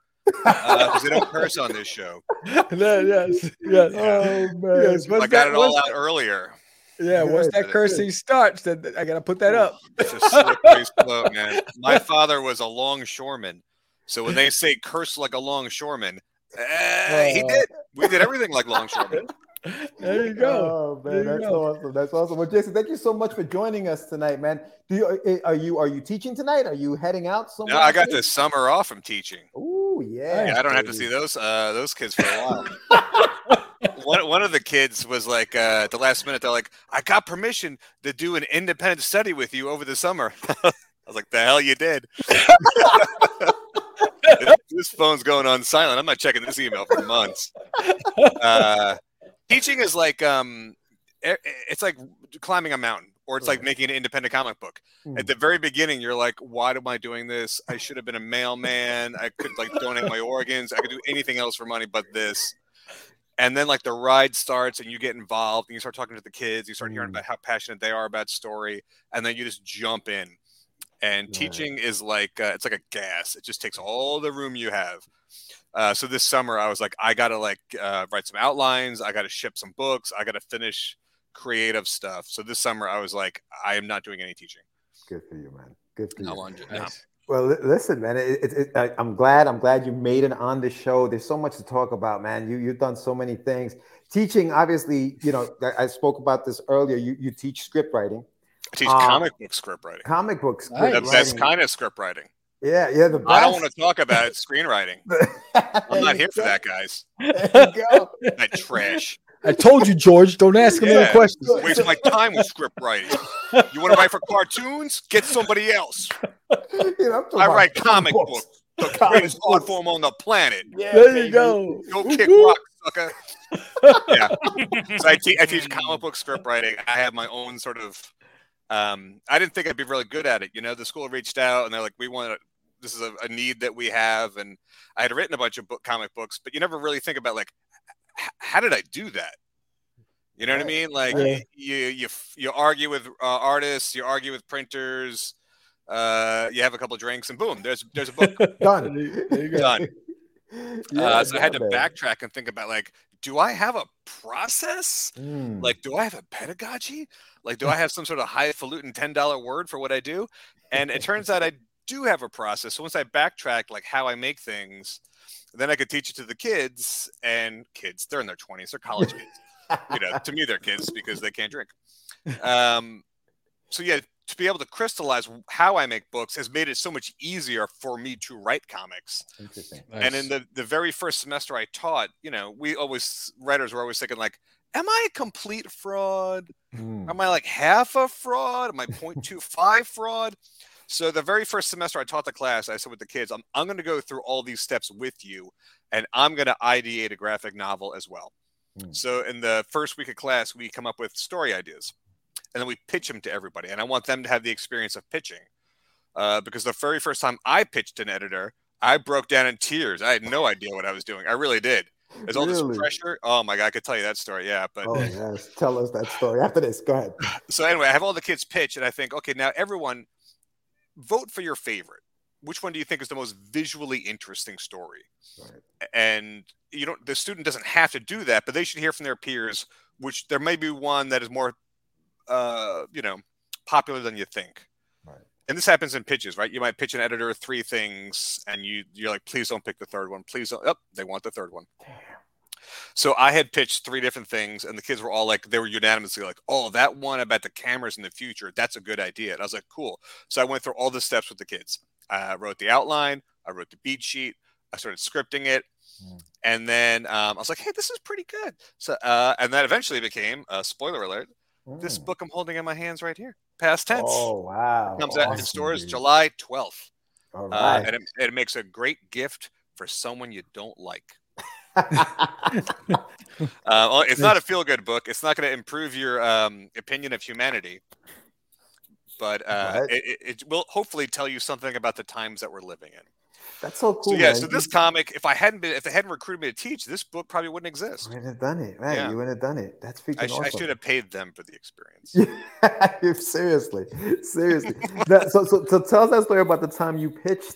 [SPEAKER 12] Uh, because they don't curse on this show.
[SPEAKER 1] Yeah, yes, yes.
[SPEAKER 2] Oh man.
[SPEAKER 1] Yes,
[SPEAKER 12] I got
[SPEAKER 1] that-
[SPEAKER 12] it all
[SPEAKER 1] once-
[SPEAKER 12] out earlier.
[SPEAKER 1] Yeah, once that cursing starts, then I gotta put that up.
[SPEAKER 12] It's a slippery slope, man. My father was a longshoreman. So when they say curse like a longshoreman, eh, he
[SPEAKER 1] Uh.
[SPEAKER 12] did. We did everything like longshoremen.
[SPEAKER 1] There you go.
[SPEAKER 2] Oh man,
[SPEAKER 1] you
[SPEAKER 2] that's
[SPEAKER 1] go.
[SPEAKER 2] awesome. That's awesome. Well, Jason, thank you so much for joining us tonight, man. Do you eh, are you are you teaching tonight? Are you heading out somewhere?
[SPEAKER 12] No, I got
[SPEAKER 2] today?
[SPEAKER 12] this summer off from teaching.
[SPEAKER 2] Ooh, yeah.
[SPEAKER 12] Yeah, I don't have to see those uh, those kids for a while. one, one of the kids was like, uh, at the last minute, they're like, I got permission to do an independent study with you over the summer. I was like, the hell you did. This phone's going on silent. I'm not checking this email for months. Uh, teaching is like, um, it's like climbing a mountain. Or it's like making an independent comic book.
[SPEAKER 2] Hmm.
[SPEAKER 12] At the very beginning, you're like, "Why am I doing this? I should have been a mailman. I could like donate my organs. I could do anything else for money but this." And then like the ride starts, and you get involved, and you start talking to the kids. You start hearing
[SPEAKER 2] Mm.
[SPEAKER 12] about how passionate they are about story, and then you just jump in. And
[SPEAKER 2] Right.
[SPEAKER 12] teaching is like uh, it's like a gas. It just takes all the room you have. Uh, so this summer, I was like, I gotta like uh, write some outlines. I gotta ship some books. I gotta finish creative stuff. So this summer, I was like, I am not doing any teaching.
[SPEAKER 2] Good for you, man. Good for you.
[SPEAKER 12] No, I'm no.
[SPEAKER 2] Well, li- listen, man. It, it, it, I, I'm glad. I'm glad you made it on the show. There's so much to talk about, man. You you've done so many things. Teaching, obviously, you know. I, I spoke about this earlier. You you teach script writing,
[SPEAKER 12] I teach
[SPEAKER 2] Um,
[SPEAKER 12] comic book script writing.
[SPEAKER 2] comic books.
[SPEAKER 1] Nice.
[SPEAKER 12] The
[SPEAKER 2] script
[SPEAKER 12] best
[SPEAKER 2] writing.
[SPEAKER 12] kind of script writing.
[SPEAKER 2] Yeah, yeah. The best.
[SPEAKER 12] I don't want to talk about it, screenwriting. I'm not here for that, guys.
[SPEAKER 2] There you go.
[SPEAKER 12] That trash.
[SPEAKER 1] I told you, George. Don't ask him any
[SPEAKER 12] Yeah.
[SPEAKER 1] questions.
[SPEAKER 12] Waste my time with script writing. You want to write for cartoons? Get somebody else.
[SPEAKER 2] You know, I'm talking
[SPEAKER 12] I
[SPEAKER 2] about
[SPEAKER 12] write comic
[SPEAKER 2] books.
[SPEAKER 12] books. The
[SPEAKER 2] Comic
[SPEAKER 12] greatest art form on the planet.
[SPEAKER 2] Yeah,
[SPEAKER 1] There you go.
[SPEAKER 12] Go
[SPEAKER 1] Whoop,
[SPEAKER 12] kick rock, sucker. yeah. So I, te- I teach comic book script writing. I have my own sort of. Um, I didn't think I'd be really good at it. You know, the school reached out and they're like, "We want to. This is a, a need that we have." And I had written a bunch of book comic books, but you never really think about like, h- how did I do that? You know what I mean? Like
[SPEAKER 1] Yeah.
[SPEAKER 12] you you you argue with uh, artists, you argue with printers, uh, you have a couple drinks, and boom, there's there's a book.
[SPEAKER 2] Done.
[SPEAKER 1] There you go.
[SPEAKER 12] Done.
[SPEAKER 2] Yeah,
[SPEAKER 12] uh, so I had to
[SPEAKER 2] man.
[SPEAKER 12] backtrack and think about like, do I have a process?
[SPEAKER 2] Mm.
[SPEAKER 12] Like, do I have a pedagogy? Like, do I have some sort of highfalutin ten dollar word for what I do? And it turns out I do have a process. So once I backtrack like how I make things, then I could teach it to the kids and kids. They're in their twenties. They're college kids. You know, to me they're kids because they can't drink. Um, so yeah, to be able to crystallize how I make books has made it so much easier for me to write comics.
[SPEAKER 2] Interesting.
[SPEAKER 12] And in the the very first semester I taught, you know, we always writers were always thinking like, am I a complete fraud?
[SPEAKER 2] Mm.
[SPEAKER 12] Am I like half a fraud? Am I 0.25 fraud? So the very first semester I taught the class, I said with the kids, I'm, I'm going to go through all these steps with you, and I'm going to ideate a graphic novel as well.
[SPEAKER 2] Hmm.
[SPEAKER 12] So in the first week of class, we come up with story ideas, and then we pitch them to everybody. And I want them to have the experience of pitching, uh, because the very first time I pitched an editor, I broke down in tears. I had no idea what I was doing. I really did. There's all
[SPEAKER 2] Really?
[SPEAKER 12] this pressure. Oh my god, I could tell you that story. Yeah, but
[SPEAKER 2] Oh yes, tell us that story after this. Go ahead.
[SPEAKER 12] so anyway, I have all the kids pitch, and I think, okay, now everyone vote for your favorite. Which one do you think is the most visually interesting story? And you don't. The student doesn't have to do that, but they should hear from their peers. Which there may be one that is more, uh, you know, popular than you think. And this happens in pitches, right? You might pitch an editor three things, and you you're like, please don't pick the third one. Please don't. Oh, they want the third one. So I had pitched three different things, and the kids were all like, they were unanimously like, "Oh, that one about the cameras in the future, that's a good idea." And I was like, "Cool." So I went through all the steps with the kids. I wrote the outline, I wrote the beat sheet, I started scripting it, and then um, I was like, "Hey, this is pretty good." So, uh, and that eventually became uh, spoiler alert. This book I'm holding in my hands right here, past tense.
[SPEAKER 2] Oh wow!
[SPEAKER 12] comes out in stores
[SPEAKER 2] dude.
[SPEAKER 12] July 12th.
[SPEAKER 2] All
[SPEAKER 12] Uh, and it, it makes a great gift for someone you don't like. Uh, well, it's not a feel good book. It's not going to improve your um, opinion of humanity, but uh, it, it, it will hopefully tell you something about the times that we're living in.
[SPEAKER 2] That's so cool.
[SPEAKER 12] so yeah,
[SPEAKER 2] man.
[SPEAKER 12] so this comic, if I hadn't been, if they hadn't recruited me to teach, this book probably wouldn't exist.
[SPEAKER 2] You wouldn't have done it, right?
[SPEAKER 12] Yeah.
[SPEAKER 2] You wouldn't have done it. That's freaking
[SPEAKER 12] I, sh- I should have paid them for the experience.
[SPEAKER 2] seriously, seriously. That- so, so, so tell us that story about the time you pitched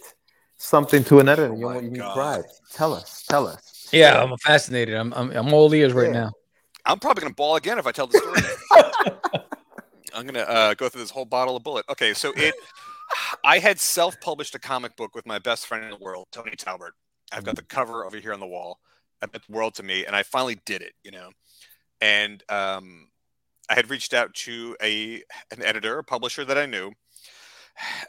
[SPEAKER 2] something to an editor. and you, you cried. Tell us. Tell us.
[SPEAKER 1] Yeah, I'm fascinated. I'm I'm, I'm all ears right
[SPEAKER 2] Yeah.
[SPEAKER 1] now.
[SPEAKER 12] I'm probably going to bawl again if I tell the story. I'm going to uh, go through this whole bottle of Bulleit. Okay, so it, I had self-published a comic book with my best friend in the world, Tony Talbert. I've got the cover over here on the wall. I meant the world to me, and I finally did it. You know, and um, I had reached out to a an editor, a publisher that I knew,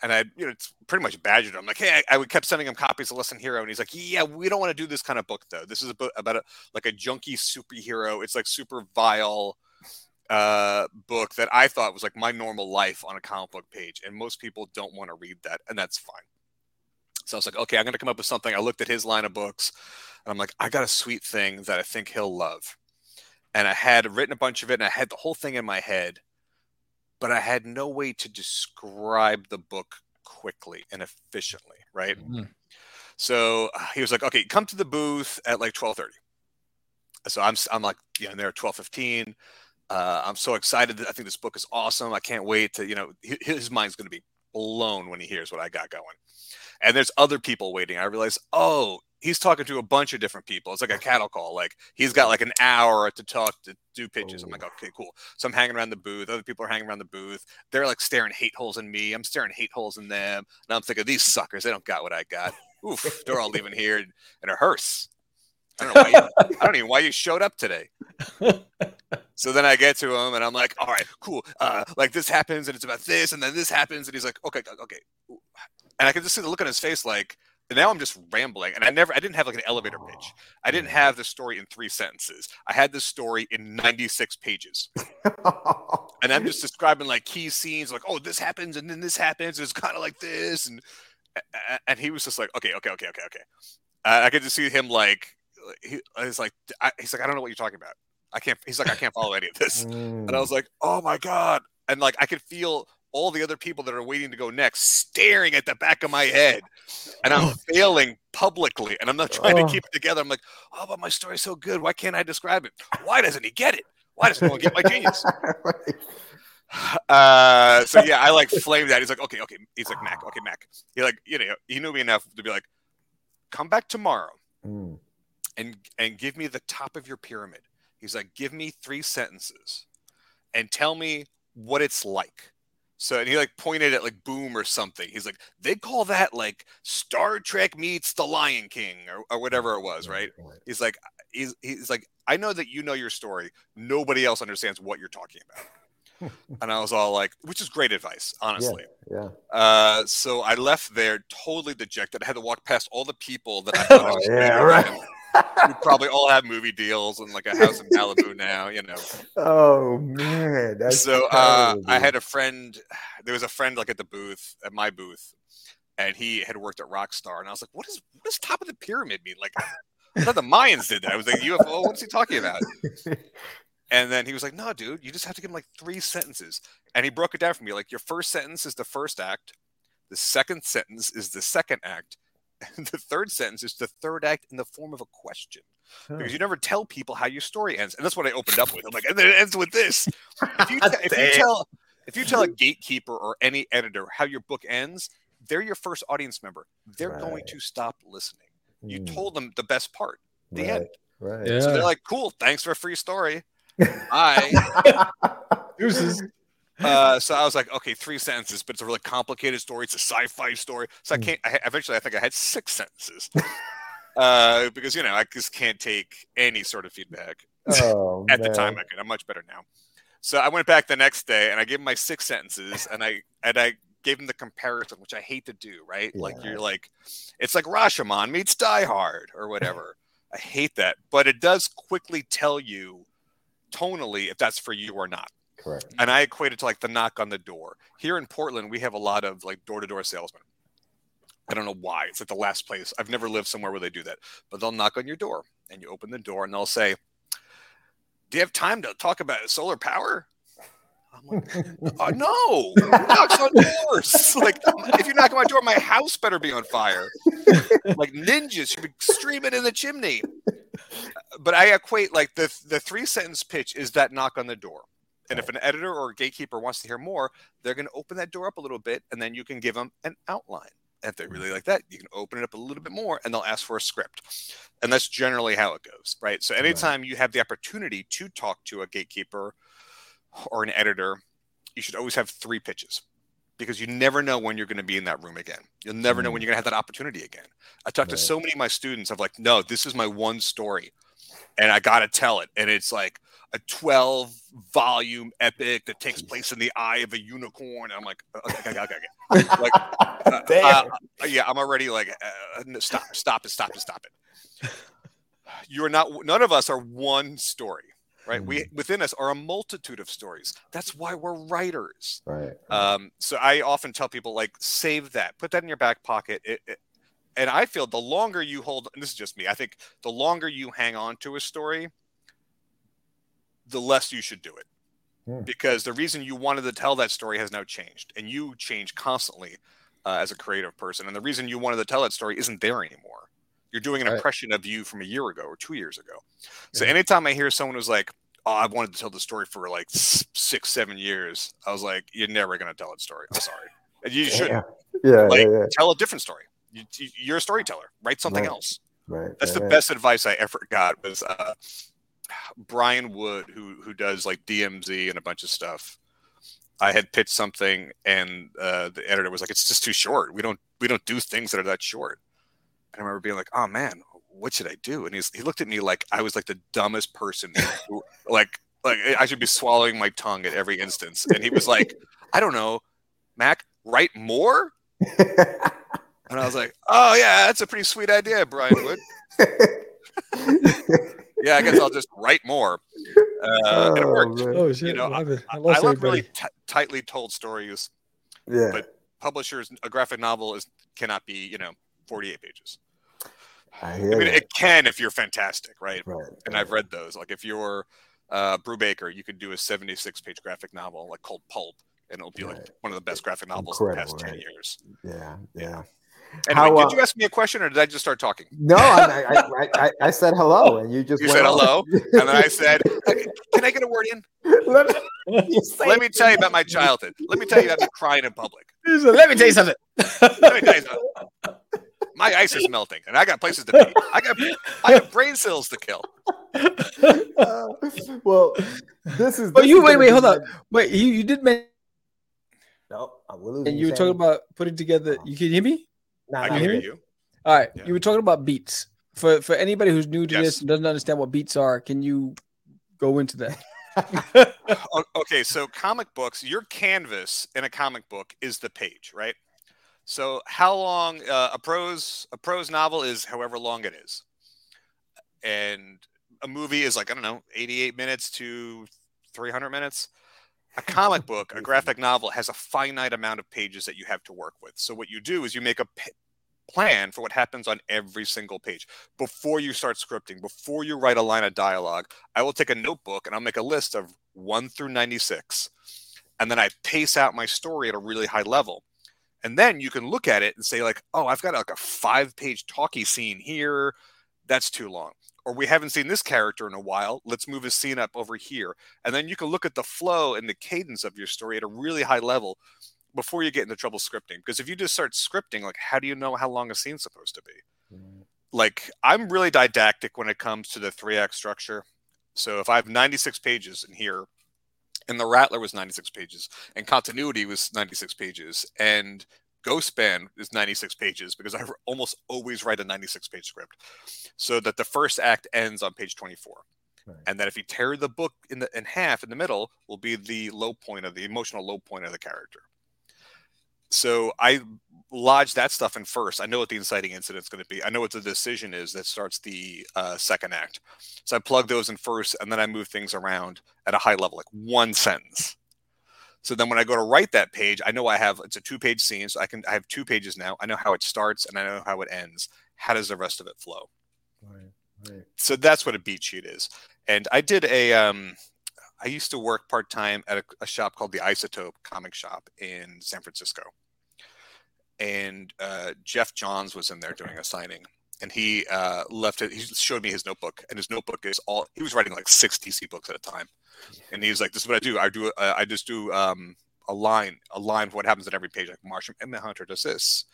[SPEAKER 12] and I, you know, it's pretty much badgered him. Like, hey, I, I kept sending him copies of Lesson Hero, and he's like, yeah, we don't want to do this kind of book though. This is a book about a like a junkie superhero. It's like super vile uh book that I thought was like my normal life on a comic book page, and most people don't want to read that, and that's fine. So I was like, okay, I'm gonna come up with something. I looked at his line of books, and I'm like, I got a sweet thing that I think he'll love. And I had written a bunch of it, and I had the whole thing in my head, but I had no way to describe the book quickly and efficiently, right? So uh, he was like, "Okay, come to the booth at like 12:30." So I'm I'm like, yeah, I'm there at 12:15. Uh, I'm so excited. I think this book is awesome. I can't wait to, you know, hi- his mind's going to be blown when he hears what I got going. And there's other people waiting. I realize, oh, he's talking to a bunch of different people. It's like a cattle call. Like he's got like an hour to talk to do pitches. I'm like, okay, cool. So I'm hanging around the booth. Other people are hanging around the booth. They're like staring hate holes in me. I'm staring hate holes in them. And I'm thinking, these suckers, they don't got what I got. Oof, they're all leaving here in, in a hearse. I don't know why you, I don't even know why you showed up today. So then I get to him and I'm like, all right, cool. Uh, like this happens and it's about this, and then this happens, and he's like, okay, okay. And I can just see the look on his face, like, and now I'm just rambling. And I never, I didn't have like an elevator pitch. I didn't have the story in three sentences. I had the story in 96 pages. and I'm just describing like key scenes, like, oh, this happens, and then this happens. It's kind of like this, and and he was just like, okay, okay, okay, okay, okay. Uh, I could just see him like, he, he's like, I, he's like, I don't know what you're talking about. I can't. He's like, I can't follow any of this. And I was like, oh my god. And like, I could feel all the other people that are waiting to go next staring at the back of my head, and I'm failing publicly, and I'm not trying
[SPEAKER 2] Oh.
[SPEAKER 12] to keep it together. I'm like, oh, but my story's so good. Why can't I describe it? Why doesn't he get it? Why doesn't no one get my genius? Uh, so yeah, I like flamed that. He's like, okay, okay. He's like, Mac, okay, Mac. He like, you know, he knew me enough to be like, come back tomorrow
[SPEAKER 2] Mm.
[SPEAKER 12] And and give me the top of your pyramid. He's like, give me three sentences and tell me what it's like. So and he like pointed at like Boom or something. He's like, they call that like Star Trek meets The Lion King or, or whatever it was, right? He's like, he's he's like, I know that you know your story. Nobody else understands what you're talking about. and I was all like, which is great advice, honestly.
[SPEAKER 2] Yeah.
[SPEAKER 12] Uh, so I left there totally dejected. I had to walk past all the people that I thought I
[SPEAKER 2] Oh,
[SPEAKER 12] was
[SPEAKER 2] yeah, right.
[SPEAKER 12] We probably all have movie deals and like a house in Malibu now, you know.
[SPEAKER 2] Oh man,
[SPEAKER 12] so uh, I had a friend. There was a friend like at the booth at my booth, and he had worked at Rockstar, and I was like, "What is what does top of the pyramid mean?" Like, I thought the Mayans did that. I was like, "UFO? What's he talking about?" And then he was like, "No, dude, you just have to give him like three sentences." And he broke it down for me. Like, your first sentence is the first act, the second sentence is the second act, the third sentence is the third act in the form of a question. Because you never tell people how your story ends, and that's what I opened up with. I'm like, and then it ends with this. If you, te- if you tell if you tell a gatekeeper or any editor how your book ends, they're your first audience member. They're going to stop listening. You
[SPEAKER 2] Mm,
[SPEAKER 12] told them the best part, the
[SPEAKER 2] right,
[SPEAKER 12] end.
[SPEAKER 2] Right.
[SPEAKER 1] Yeah.
[SPEAKER 12] So they're like, "Cool, thanks for a free story." Bye.
[SPEAKER 1] Deuces.
[SPEAKER 12] Uh, so I was like, okay, three sentences, but it's a really complicated story. It's a sci-fi story. So
[SPEAKER 2] Hmm.
[SPEAKER 12] I can't. I, eventually, I think I had six sentences uh, because you know I just can't take any sort of feedback.
[SPEAKER 2] Oh,
[SPEAKER 12] At the time. I could. I'm much better now. So I went back the next day and I gave him my six sentences, and I and I gave him the comparison, which I hate to do. Right? Like you're like, it's like Rashomon meets Die Hard or whatever. I hate that, but it does quickly tell you tonally if that's for you or not
[SPEAKER 2] Correct.
[SPEAKER 12] and I equate it to like the knock on the door. Here in Portland, we have a lot of like door to door salesmen. I don't know why. It's like the last place. I've never lived somewhere where they do that. But they'll knock on your door and you open the door and they'll say, Do you have time to talk about solar power? I'm like, oh, no, knocks on doors. Like, if you knock on my door, my house better be on fire. Like ninjas should be streaming in the chimney. But I equate like the the three sentence pitch is that knock on the door. And if an editor or a gatekeeper wants to hear more, they're going to open that door up a little bit, and then you can give them an outline. If they mm. really like that, you can open it up a little bit more, and they'll ask for a script. And that's generally how it goes, right? So anytime you have the opportunity to talk to a gatekeeper or an editor, you should always have three pitches because you never know when you're going to be in that room again. You'll never know when mm. you're going to have that opportunity again. I talked to so many of my students of like, no, this is my one story, and I got to tell it, and it's like a 12 volume epic that takes place in the eye of a unicorn. And I'm like, okay, okay, okay, okay. like, uh,
[SPEAKER 2] Damn.
[SPEAKER 12] uh, yeah, I'm already like, uh, stop, stop it, stop it, stop it. You're not. None of us are one story, right? We within us are a multitude of stories. That's why we're writers.
[SPEAKER 2] Right.
[SPEAKER 12] Um, so I often tell people like, save that, put that in your back pocket. It, it, and I feel the longer you hold, and this is just me, I think the longer you hang on to a story, the less you should do it.
[SPEAKER 2] Hmm.
[SPEAKER 12] Because the reason you wanted to tell that story has now changed, and you change constantly uh, as a creative person. And the reason you wanted to tell that story isn't there anymore. You're doing an
[SPEAKER 1] Right.
[SPEAKER 12] impression of you from a year ago or two years ago. So anytime I hear someone who's like, "Oh, I've wanted to tell the story for like six, seven years," I was like, "You're never gonna tell that story. I'm sorry. And you should
[SPEAKER 2] Yeah. Yeah.
[SPEAKER 12] like
[SPEAKER 2] yeah, yeah.
[SPEAKER 12] tell a different story. You, you're a storyteller. Write something
[SPEAKER 2] Right.
[SPEAKER 12] else.
[SPEAKER 2] Right.
[SPEAKER 12] That's the best advice I ever got. Was uh, Brian Wood, who who does like DMZ and a bunch of stuff. I had pitched something, and uh, the editor was like, "It's just too short. We don't we don't do things that are that short." And I remember being like, "Oh man, what should I do?" And he's, he looked at me like I was like the dumbest person, who, like like I should be swallowing my tongue at every instance. And he was like, "I don't know, Mac, write more." And I was like, "Oh yeah, that's a pretty sweet idea, Brian Wood." yeah, I guess I'll just write more. Uh, and it
[SPEAKER 2] Oh,
[SPEAKER 12] worked.
[SPEAKER 2] man.
[SPEAKER 1] Oh shit!
[SPEAKER 12] You know,
[SPEAKER 1] I love. I
[SPEAKER 12] I,
[SPEAKER 1] lost
[SPEAKER 12] I love really t- tightly told stories.
[SPEAKER 2] Yeah.
[SPEAKER 12] But publishers, a graphic novel is cannot be, you know, 48 pages.
[SPEAKER 2] I
[SPEAKER 12] I mean,
[SPEAKER 2] that.
[SPEAKER 12] it can if you're fantastic, right?
[SPEAKER 2] Right.
[SPEAKER 12] And I've read those. Like if you're uh, Brubaker, you could do a 76 page graphic novel like called Pulp, and it'll be like one of the best graphic novels in the
[SPEAKER 2] Incredible,
[SPEAKER 12] past 10
[SPEAKER 2] right.
[SPEAKER 12] years.
[SPEAKER 2] Yeah. Yeah.
[SPEAKER 12] Anyway,
[SPEAKER 2] How, uh,
[SPEAKER 12] did you ask me a question or did I just start talking?
[SPEAKER 2] No, I, I, I, I, I said hello, and you just
[SPEAKER 12] You said
[SPEAKER 2] on.
[SPEAKER 12] hello, and then I said, "Can I get a word in?"
[SPEAKER 2] Let me-
[SPEAKER 12] Let me tell you about my childhood. Let me tell you about me crying in public.
[SPEAKER 1] Let me tell you something.
[SPEAKER 12] Let me tell you something. My ice is melting, and I got places to be. I got I got brain cells to kill.
[SPEAKER 2] Uh, well, this is.
[SPEAKER 1] Oh,
[SPEAKER 2] this
[SPEAKER 1] you
[SPEAKER 2] is
[SPEAKER 1] wait, wait, hold
[SPEAKER 2] my-
[SPEAKER 1] on. Wait, you you did mention,
[SPEAKER 2] No, I'm losing.
[SPEAKER 1] and you were talking about putting together. You can hear me?
[SPEAKER 2] Nah,
[SPEAKER 12] I can hear you.
[SPEAKER 1] All right.
[SPEAKER 12] Yeah.
[SPEAKER 1] You were talking about beats. For for anybody who's new to
[SPEAKER 12] Yes.
[SPEAKER 1] this and doesn't understand what beats are, can you go into that?
[SPEAKER 12] Okay, so comic books, your canvas in a comic book is the page, right? So how long uh, a prose a prose novel is, however long it is. and a movie is like I don't know, 88 minutes to 300 minutes. A comic book, a graphic novel, has a finite amount of pages that you have to work with. So what you do is you make a p- plan for what happens on every single page before you start scripting. Before you write a line of dialogue, I will take a notebook and I'll make a list of one through 96, and then I pace out my story at a really high level. And then you can look at it and say like, oh, I've got like a five-page talkie scene here. That's too long or we haven't seen this character in a while. Let's move a scene up over here. And then you can look at the flow and the cadence of your story at a really high level before you get into trouble scripting. Because if you just start scripting, like, how do you know how long a scene's supposed to be? Mm. Like, I'm really didactic when it comes to the three act structure. So if I have 96 pages in here, and the Rattler was 96 pages, and continuity was 96 pages, and Ghostspan is 96 pages because I almost always write a 96 page script so that the first act ends on page 24. Right. And that if you tear the book in, the, in half in the middle will be the low point of the emotional low point of the character. So I lodge that stuff in first. I know what the inciting incident is going to be. I know what the decision is that starts the uh, second act. So I plug those in first, and then I move things around at a high level, like one sentence. So then when I go to write that page, I know I have it's a two page scene. So I can I have two pages now. I know how it starts and I know how it ends. How does the rest of it flow? Right, right. So that's what a beat sheet is. And I did a um I used to work part time at a, a, shop called the Isotope Comic Shop in San Francisco. And uh, Geoff Johns was in there doing a signing and he uh, left it. He showed me his notebook, and his notebook is all he was writing like six DC books at a time. And he was like, "This is what I do. I do. Uh, I just do um, a line, a line for what happens in every page. Like Martian Manhunter does this,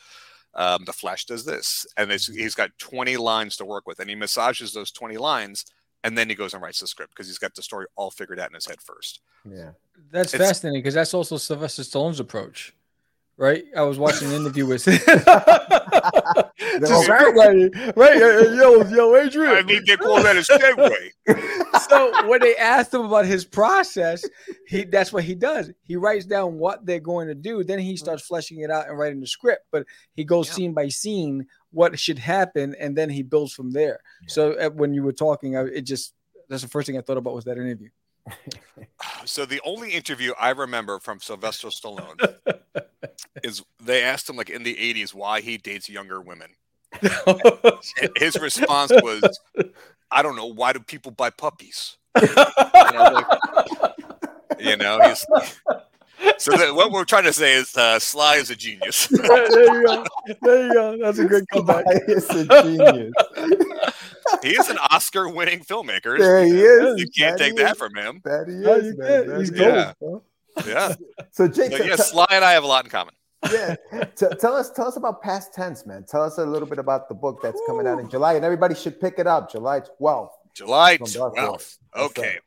[SPEAKER 12] um, the Flash does this, and he's got twenty lines to work with, and he massages those twenty lines, and then he goes and writes the script because he's got the story all figured out in his head first.
[SPEAKER 2] Yeah,
[SPEAKER 1] that's it's, fascinating because that's also Sylvester Stallone's approach right? I was watching an interview with just right, right, yo, yo, Adrian.
[SPEAKER 12] I need to call that a segue.
[SPEAKER 1] so when they asked him about his process, he that's what he does. He writes down what they're going to do, then he starts fleshing it out and writing the script. But he goes yeah. scene by scene what should happen, and then he builds from there. Yeah. So uh, when you were talking, it just that's the first thing I thought about was that interview.
[SPEAKER 12] So the only interview I remember from Sylvester Stallone is they asked him like in the 80s why he dates younger women. His response was, I don't know, why do people buy puppies? you know, he's so the, what we're trying to say is uh, Sly is a genius.
[SPEAKER 1] there you go. There you go. That's a good comeback. Sly is a genius.
[SPEAKER 12] He is an Oscar-winning filmmaker.
[SPEAKER 2] There he is.
[SPEAKER 12] You can't that take that is. from him.
[SPEAKER 2] That he is. Man.
[SPEAKER 1] He's gold.
[SPEAKER 12] Yeah. yeah.
[SPEAKER 2] So Jake,
[SPEAKER 12] so, yeah, Sly and I have a lot in common.
[SPEAKER 2] yeah. T- tell us, tell us about past tense, man. Tell us a little bit about the book that's coming out in July, and everybody should pick it up. July 12th.
[SPEAKER 12] July 12th. Okay.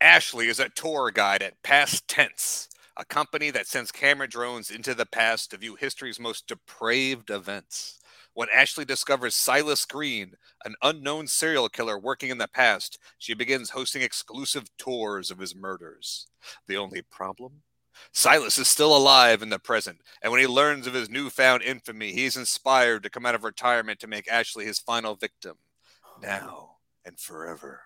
[SPEAKER 12] Ashley is a tour guide at Past Tense, a company that sends camera drones into the past to view history's most depraved events. When Ashley discovers Silas Green, an unknown serial killer working in the past, she begins hosting exclusive tours of his murders. The only problem? Silas is still alive in the present, and when he learns of his newfound infamy, he is inspired to come out of retirement to make Ashley his final victim, now and forever.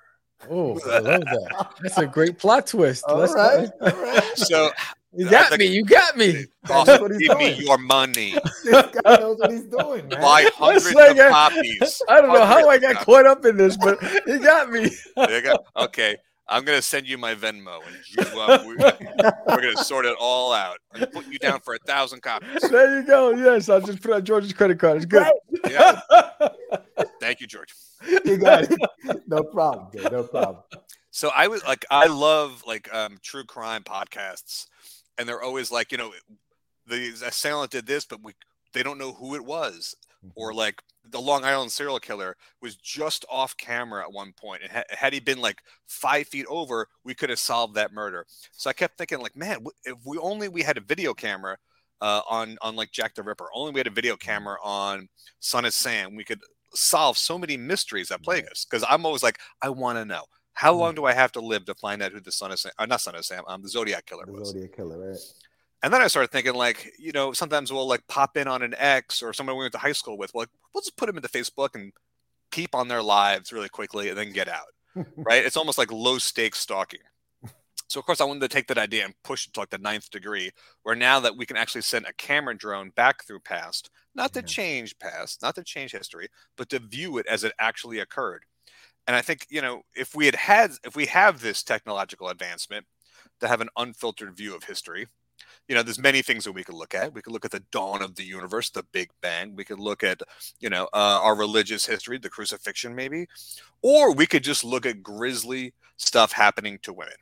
[SPEAKER 1] Oh, I love that. That's a great plot twist.
[SPEAKER 2] All right, all right.
[SPEAKER 12] So
[SPEAKER 1] you got the, me. You got me.
[SPEAKER 12] Also, give doing. me your money.
[SPEAKER 2] God knows what he's doing, man.
[SPEAKER 12] Buy hundreds like of copies.
[SPEAKER 1] I don't know how I got caught up in this, but he got me.
[SPEAKER 12] there you go. Okay. I'm gonna send you my Venmo, and you, uh, we, are gonna sort it all out. I'm gonna put you down for a thousand copies.
[SPEAKER 1] There you go. Yes, I'll just put on George's credit card. It's good.
[SPEAKER 12] Yeah. Thank you, George.
[SPEAKER 2] You got it. No problem. Dude. No problem.
[SPEAKER 12] So I was like, I love like um, true crime podcasts, and they're always like, you know, the assailant did this, but we they don't know who it was, or mm-hmm. like the Long Island serial killer was just off camera at one point, and ha- had he been like five feet over, we could have solved that murder. So I kept thinking, like, man, if we only we had a video camera uh, on on like Jack the Ripper, only we had a video mm-hmm. camera on Son of Sam, we could solve so many mysteries that plague us. Because I'm always like, I want to know how long mm-hmm. do I have to live to find out who the son of Sam, uh, not son of Sam, um, the Zodiac killer
[SPEAKER 2] the
[SPEAKER 12] was.
[SPEAKER 2] Zodiac killer, right?
[SPEAKER 12] And then I started thinking, like, you know, sometimes we'll like pop in on an ex or someone we went to high school with. Well, like, we'll just put them into Facebook and peep on their lives really quickly and then get out. right? It's almost like low stakes stalking. So of course I wanted to take that idea and push it to like the ninth degree, where now that we can actually send a camera drone back through past, not to change past, not to change history, but to view it as it actually occurred. And I think you know if we had had if we have this technological advancement to have an unfiltered view of history, you know, there's many things that we could look at. We could look at the dawn of the universe, the Big Bang. We could look at, you know, uh, our religious history, the crucifixion, maybe, or we could just look at grisly stuff happening to women.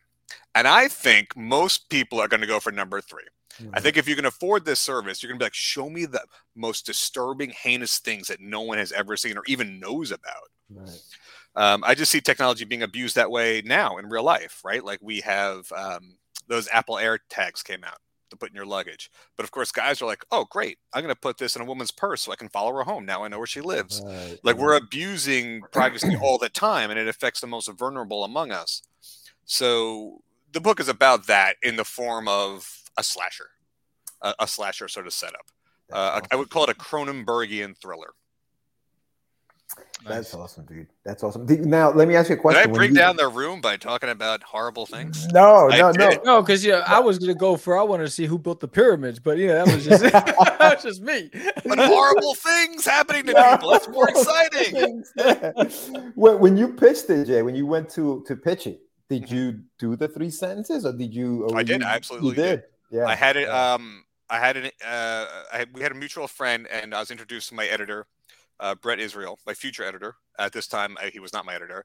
[SPEAKER 12] And I think most people are going to go for number 3 mm-hmm. I think if you can afford this service, you're going to be like, show me the most disturbing, heinous things that no one has ever seen or even knows about. Right. Um, I just see technology being abused that way now in real life, right? Like we have um, those Apple Air tags came out to put in your luggage. But of course, guys are like, oh, great. I'm going to put this in a woman's purse so I can follow her home. Now I know where she lives. Like we're abusing privacy all the time and it affects the most vulnerable among us. So the book is about that in the form of a slasher, a, a slasher sort of setup. Uh, I would call it a Cronenbergian thriller.
[SPEAKER 2] That's nice. awesome, dude. That's awesome. Now, let me ask you a question.
[SPEAKER 12] Did I bring you... down the room by talking about horrible things?
[SPEAKER 2] No, no, no,
[SPEAKER 1] no. Because yeah, I was gonna go for I wanted to see who built the pyramids, but yeah, that was just that was just me.
[SPEAKER 12] But horrible things happening to no. people. That's more exciting.
[SPEAKER 2] when, when you pitched it, Jay, when you went to to pitch it, did mm-hmm. you do the three sentences, or did you? Or
[SPEAKER 12] I did.
[SPEAKER 2] You,
[SPEAKER 12] I absolutely did. did. Yeah, I had it. Um, I had an. Uh, I had, we had a mutual friend, and I was introduced to my editor uh, Brett Israel, my future editor. At this time, I, he was not my editor.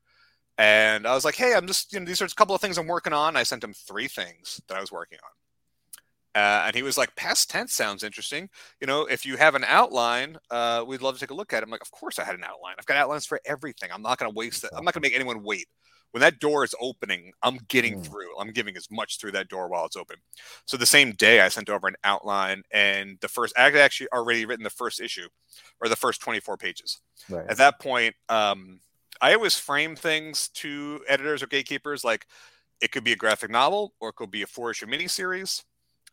[SPEAKER 12] And I was like, hey, I'm just, you know, these are a couple of things I'm working on. I sent him three things that I was working on. Uh, and he was like, past tense sounds interesting. You know, if you have an outline, uh, we'd love to take a look at it. I'm like, of course I had an outline. I've got outlines for everything. I'm not going to waste it. I'm not going to make anyone wait when that door is opening, I'm getting mm. through. I'm giving as much through that door while it's open. So the same day, I sent over an outline, and the first I actually already written the first issue, or the first 24 pages. Right. At that point, um, I always frame things to editors or gatekeepers like it could be a graphic novel or it could be a four issue miniseries.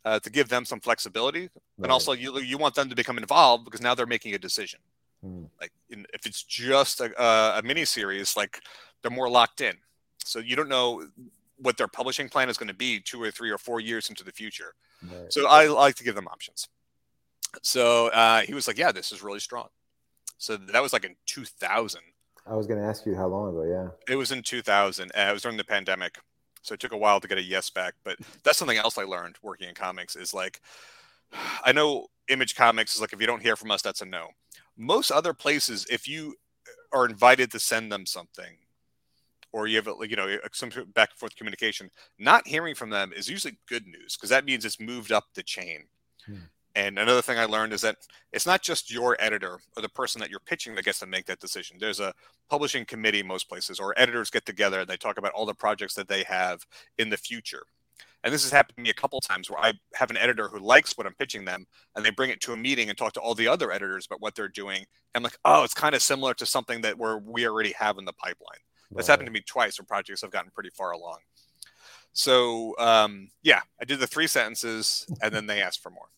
[SPEAKER 12] Uh, to give them some flexibility, right. and also you you want them to become involved because now they're making a decision. Mm. Like in, if it's just a, a, a mini series, like they're more locked in. So you don't know what their publishing plan is going to be two or three or four years into the future. Right. So I like to give them options. So uh, he was like, "Yeah, this is really strong." So that was like in 2000.
[SPEAKER 2] I was going to ask you how long ago. Yeah,
[SPEAKER 12] it was in 2000. Uh, it was during the pandemic, so it took a while to get a yes back. But that's something else I learned working in comics is like, I know Image Comics is like if you don't hear from us, that's a no. Most other places, if you are invited to send them something, or you have you know some back and forth communication not hearing from them is usually good news because that means it's moved up the chain hmm. and another thing i learned is that it's not just your editor or the person that you're pitching that gets to make that decision there's a publishing committee most places or editors get together and they talk about all the projects that they have in the future and this has happened to me a couple times where I have an editor who likes what I'm pitching them, and they bring it to a meeting and talk to all the other editors about what they're doing. I'm like, oh, it's kind of similar to something that we're we already have in the pipeline. That's happened to me twice where projects I've gotten pretty far along. So um, yeah, I did the three sentences and then they asked for more.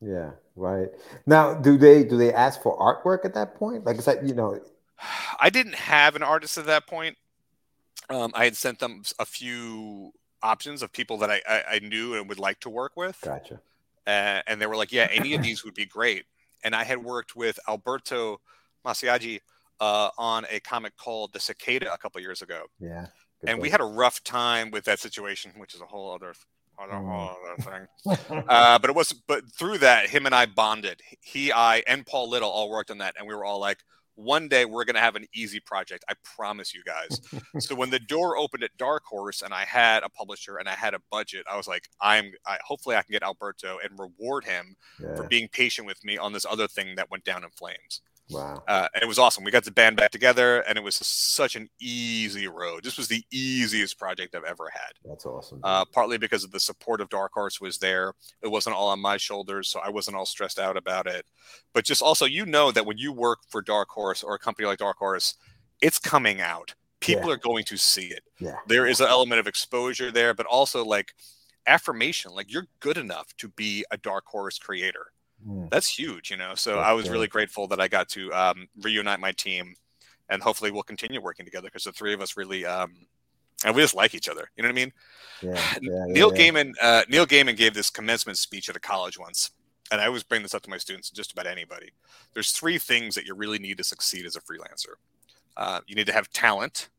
[SPEAKER 2] Yeah, right. Now, do they do they ask for artwork at that point? Like is that you know?
[SPEAKER 12] I didn't have an artist at that point. Um, I had sent them a few options of people that I, I, I knew and would like to work with.
[SPEAKER 2] Gotcha.
[SPEAKER 12] Uh, and they were like, "Yeah, any of these would be great." And I had worked with Alberto Massaggia uh, on a comic called The Cicada a couple years ago.
[SPEAKER 2] Yeah.
[SPEAKER 12] And we had a rough time with that situation, which is a whole other, other, mm. whole other thing. uh, but it was, but through that, him and I bonded. He, I, and Paul Little all worked on that, and we were all like, one day we're going to have an easy project. I promise you guys. so when the door opened at Dark Horse and I had a publisher and I had a budget, I was like, I'm I, hopefully I can get Alberto and reward him yeah. for being patient with me on this other thing that went down in flames.
[SPEAKER 2] Wow.
[SPEAKER 12] Uh, and it was awesome. We got the band back together, and it was such an easy road. This was the easiest project I've ever had.
[SPEAKER 2] That's awesome.
[SPEAKER 12] Uh, partly because of the support of Dark Horse was there. It wasn't all on my shoulders, so I wasn't all stressed out about it. But just also, you know that when you work for Dark Horse or a company like Dark Horse, it's coming out. People yeah. are going to see it.
[SPEAKER 2] Yeah.
[SPEAKER 12] There is an element of exposure there, but also like affirmation. Like you're good enough to be a Dark Horse creator. Mm. That's huge, you know. So I was really grateful that I got to um, reunite my team and hopefully we'll continue working together because the three of us really um, and we just like each other. You know what I mean?
[SPEAKER 2] Yeah, yeah,
[SPEAKER 12] Neil
[SPEAKER 2] yeah.
[SPEAKER 12] Gaiman. Uh, Neil Gaiman gave this commencement speech at a college once, and I always bring this up to my students, just about anybody. There's three things that you really need to succeed as a freelancer. Uh, you need to have talent.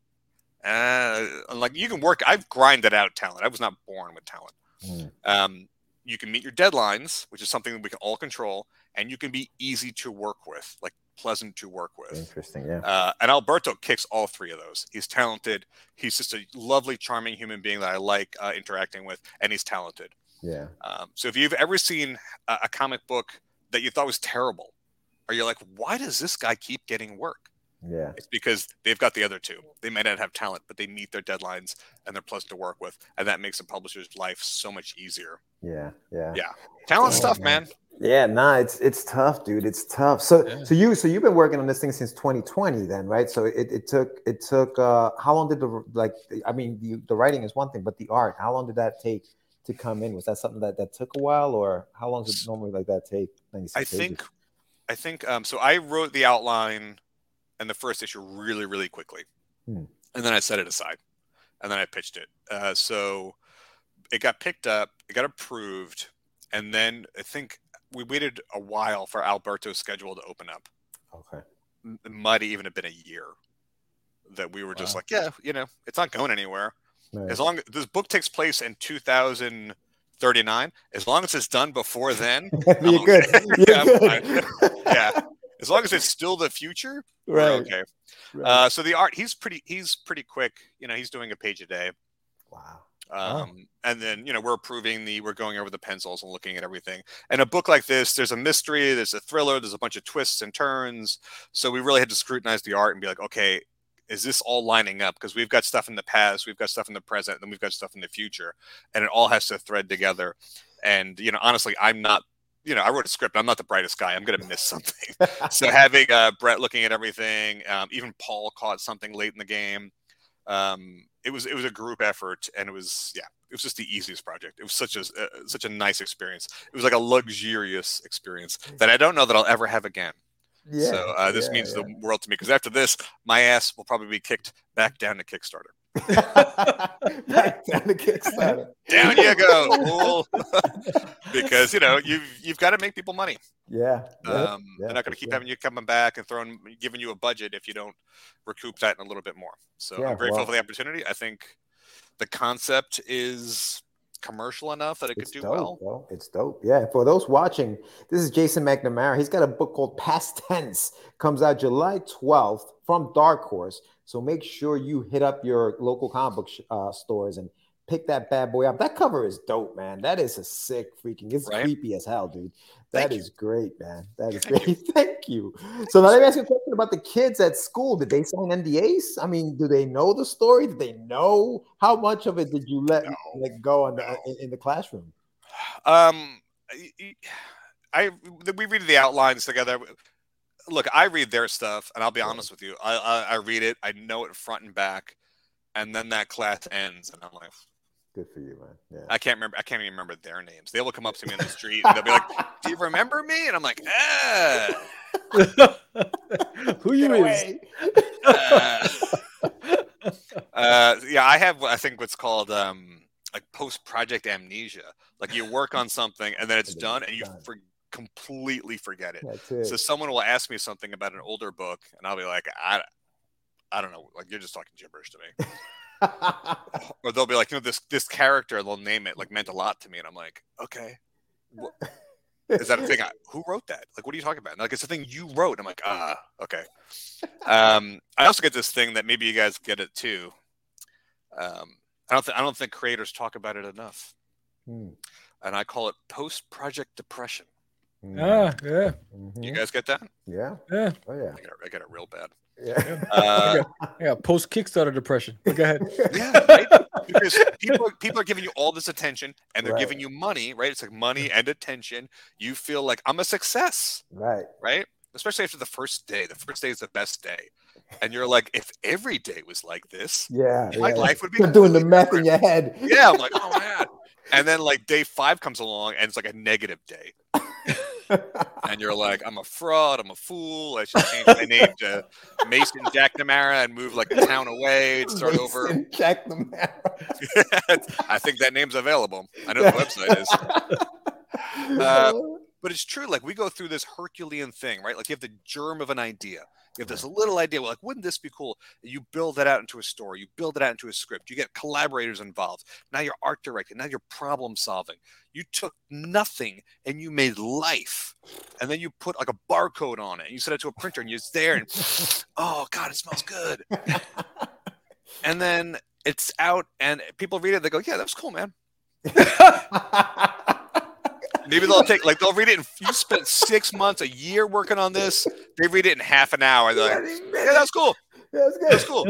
[SPEAKER 12] Uh, like you can work. I've grinded out talent. I was not born with talent.
[SPEAKER 2] Mm.
[SPEAKER 12] Um, you can meet your deadlines, which is something that we can all control, and you can be easy to work with, like pleasant to work with.
[SPEAKER 2] Interesting. Yeah.
[SPEAKER 12] Uh, and Alberto kicks all three of those. He's talented. He's just a lovely, charming human being that I like uh, interacting with, and he's talented.
[SPEAKER 2] Yeah.
[SPEAKER 12] Um, so if you've ever seen a, a comic book that you thought was terrible, or you're like, why does this guy keep getting work?
[SPEAKER 2] Yeah.
[SPEAKER 12] It's because they've got the other two. They might not have talent, but they meet their deadlines and they're pleasant to work with, and that makes a publisher's life so much easier.
[SPEAKER 2] Yeah. Yeah.
[SPEAKER 12] Yeah, talent
[SPEAKER 2] Oh,
[SPEAKER 12] stuff,
[SPEAKER 2] man.
[SPEAKER 12] man.
[SPEAKER 2] Yeah, nah, it's it's tough, dude. It's tough. So so you so you've been working on this thing since 2020 then, right? So it, it took it took uh how long did the like I mean the the writing is one thing, but the art, how long did that take to come in? Was that something that that took a while or how long does it normally like that take? 96
[SPEAKER 12] I think, I think. Um, so I wrote the outline and the first issue really, really quickly,
[SPEAKER 2] Hmm.
[SPEAKER 12] and then I set it aside, and then I pitched it. Uh, so it got picked up, it got approved, and then I think we waited a while for Alberto's schedule to open up.
[SPEAKER 2] Okay.
[SPEAKER 12] It might even have been a year that we were just
[SPEAKER 2] Wow.
[SPEAKER 12] like, yeah, you know, it's not going anywhere.
[SPEAKER 2] Right.
[SPEAKER 12] As long as this book takes place in 2039, as long as it's done before then,
[SPEAKER 2] You're good. You're
[SPEAKER 12] Yeah,
[SPEAKER 2] good.
[SPEAKER 12] yeah, as long as it's still the future,
[SPEAKER 2] Right.
[SPEAKER 12] okay.
[SPEAKER 2] Right.
[SPEAKER 12] Uh, so the art, he's pretty, he's pretty quick. You know, he's doing a page a day.
[SPEAKER 2] Wow.
[SPEAKER 12] Um, and then you know we're approving the, we're going over the pencils and looking at everything. And a book like this, there's a mystery, there's a thriller, there's a bunch of twists and turns. So we really had to scrutinize the art and be like, okay, is this all lining up? Because we've got stuff in the past, we've got stuff in the present, and then we've got stuff in the future, and it all has to thread together. And you know, honestly, I'm not. You know, I wrote a script. I'm not the brightest guy. I'm going to miss something. so having uh, Brett looking at everything, um, even Paul caught something late in the game. Um, it was it was a group effort, and it was yeah, it was just the easiest project. It was such a uh, such a nice experience. It was like a luxurious experience that I don't know that I'll ever have again.
[SPEAKER 2] Yeah,
[SPEAKER 12] so uh, this
[SPEAKER 2] yeah,
[SPEAKER 12] means
[SPEAKER 2] yeah.
[SPEAKER 12] the world to me because after this, my ass will probably be kicked back down to Kickstarter.
[SPEAKER 2] Back down to Kickstarter.
[SPEAKER 12] Down you go, because you know you've you've got to make people money.
[SPEAKER 2] Yeah.
[SPEAKER 12] Um,
[SPEAKER 2] yeah,
[SPEAKER 12] they're not going to keep having you coming back and throwing, giving you a budget if you don't recoup that in a little bit more. So
[SPEAKER 2] Yeah,
[SPEAKER 12] I'm grateful
[SPEAKER 2] well-
[SPEAKER 12] for the opportunity. I think the concept is commercial enough that it could do
[SPEAKER 2] dope,
[SPEAKER 12] well.
[SPEAKER 2] bro. It's dope. Yeah. For those watching, this is Jason McNamara. He's got a book called Past Tense. Comes out July 12th from Dark Horse. So make sure you hit up your local comic book sh- uh, stores and pick that bad boy up. That cover is dope, man. That is a sick freaking. It's
[SPEAKER 12] Right?
[SPEAKER 2] creepy as hell, dude.
[SPEAKER 12] Thank
[SPEAKER 2] That
[SPEAKER 12] you.
[SPEAKER 2] great, man. That is
[SPEAKER 12] Thank
[SPEAKER 2] great. Thank you. So now let me ask you a question about the kids at school. Did they sign NDAs? I mean, do they know the story? Did they know how much of it did you let
[SPEAKER 12] No.
[SPEAKER 2] like go on the,
[SPEAKER 12] No.
[SPEAKER 2] in, in the classroom?
[SPEAKER 12] Um, I, I we read the outlines together. Look, I read their stuff, and I'll be honest with you. I, I I read it. I know it front and back, and then that class ends, and I'm like,
[SPEAKER 2] Good for you, man. Yeah.
[SPEAKER 12] I can't remember. I can't even remember their names. They will come up to me in the street, and they'll be like, "Do you remember me?" And I'm like, "Ah."
[SPEAKER 1] Who you is?
[SPEAKER 12] uh, uh, yeah, I have. I think what's called um, like post project amnesia. Like you work on something and then it's
[SPEAKER 2] And then
[SPEAKER 12] done,
[SPEAKER 2] it's
[SPEAKER 12] and you
[SPEAKER 2] done.
[SPEAKER 12] Completely forget it.
[SPEAKER 2] It.
[SPEAKER 12] So someone will ask me something about an older book, and I'll be like, I, I don't know. Like you're just talking gibberish to me. or they'll be like, you know, this this character, they'll name it, like meant a lot to me, and I'm like, okay. Is that a thing? I, who wrote that? Like, what are you talking about? And, like, it's a thing you wrote. I'm like, ah, okay. Um, I also get this thing that maybe you guys get it too. Um, I don't, th- I don't think creators talk about it enough,
[SPEAKER 2] Hmm.
[SPEAKER 12] and I call it post-project depression.
[SPEAKER 1] Ah, yeah,
[SPEAKER 2] Mhm.
[SPEAKER 12] You guys get that?
[SPEAKER 2] Yeah.
[SPEAKER 1] yeah.
[SPEAKER 2] Oh yeah.
[SPEAKER 12] I got, it, I got it real bad.
[SPEAKER 2] Yeah.
[SPEAKER 12] Uh,
[SPEAKER 1] Yeah, post Kickstarter depression. But go ahead.
[SPEAKER 12] yeah, right. Because people people are giving you all this attention, and they're
[SPEAKER 2] Right.
[SPEAKER 12] giving you money, right? It's like money and attention. You feel like I'm a success,
[SPEAKER 2] Right.
[SPEAKER 12] right? Especially after the first day. The first day is the best day, and you're like, if every day was like this,
[SPEAKER 2] Yeah.
[SPEAKER 12] My
[SPEAKER 2] yeah.
[SPEAKER 12] life would be
[SPEAKER 2] You're doing the
[SPEAKER 12] completely
[SPEAKER 2] math in your head.
[SPEAKER 12] yeah, I'm like, oh man. And then like day five comes along, and it's like a negative day, and you're like, I'm a fraud, I'm a fool. I should change my name to Mason Jack Namara and move like a town away and start over.
[SPEAKER 2] Mason McNamara.
[SPEAKER 12] I think that name's available. I know the website is. Uh, but it's true. Like we go through this Herculean thing, right? Like you have the germ of an idea. You have this little idea. Well, like, wouldn't this be cool? You build that out into a story. You build it out into a script. You get collaborators involved. Now you're art directing. Now you're problem solving. You took nothing and you made life, and then you put like a barcode on it. And you set it to a printer, and you're there, and oh god, it smells good. and then it's out, and people read it. They go, "Yeah, that was cool, man." Maybe they'll take like they'll read it. In, you spent six months, a year working on this. They read it in half an hour. They're like, "Yeah, that's cool.
[SPEAKER 2] That's good.
[SPEAKER 12] That's cool.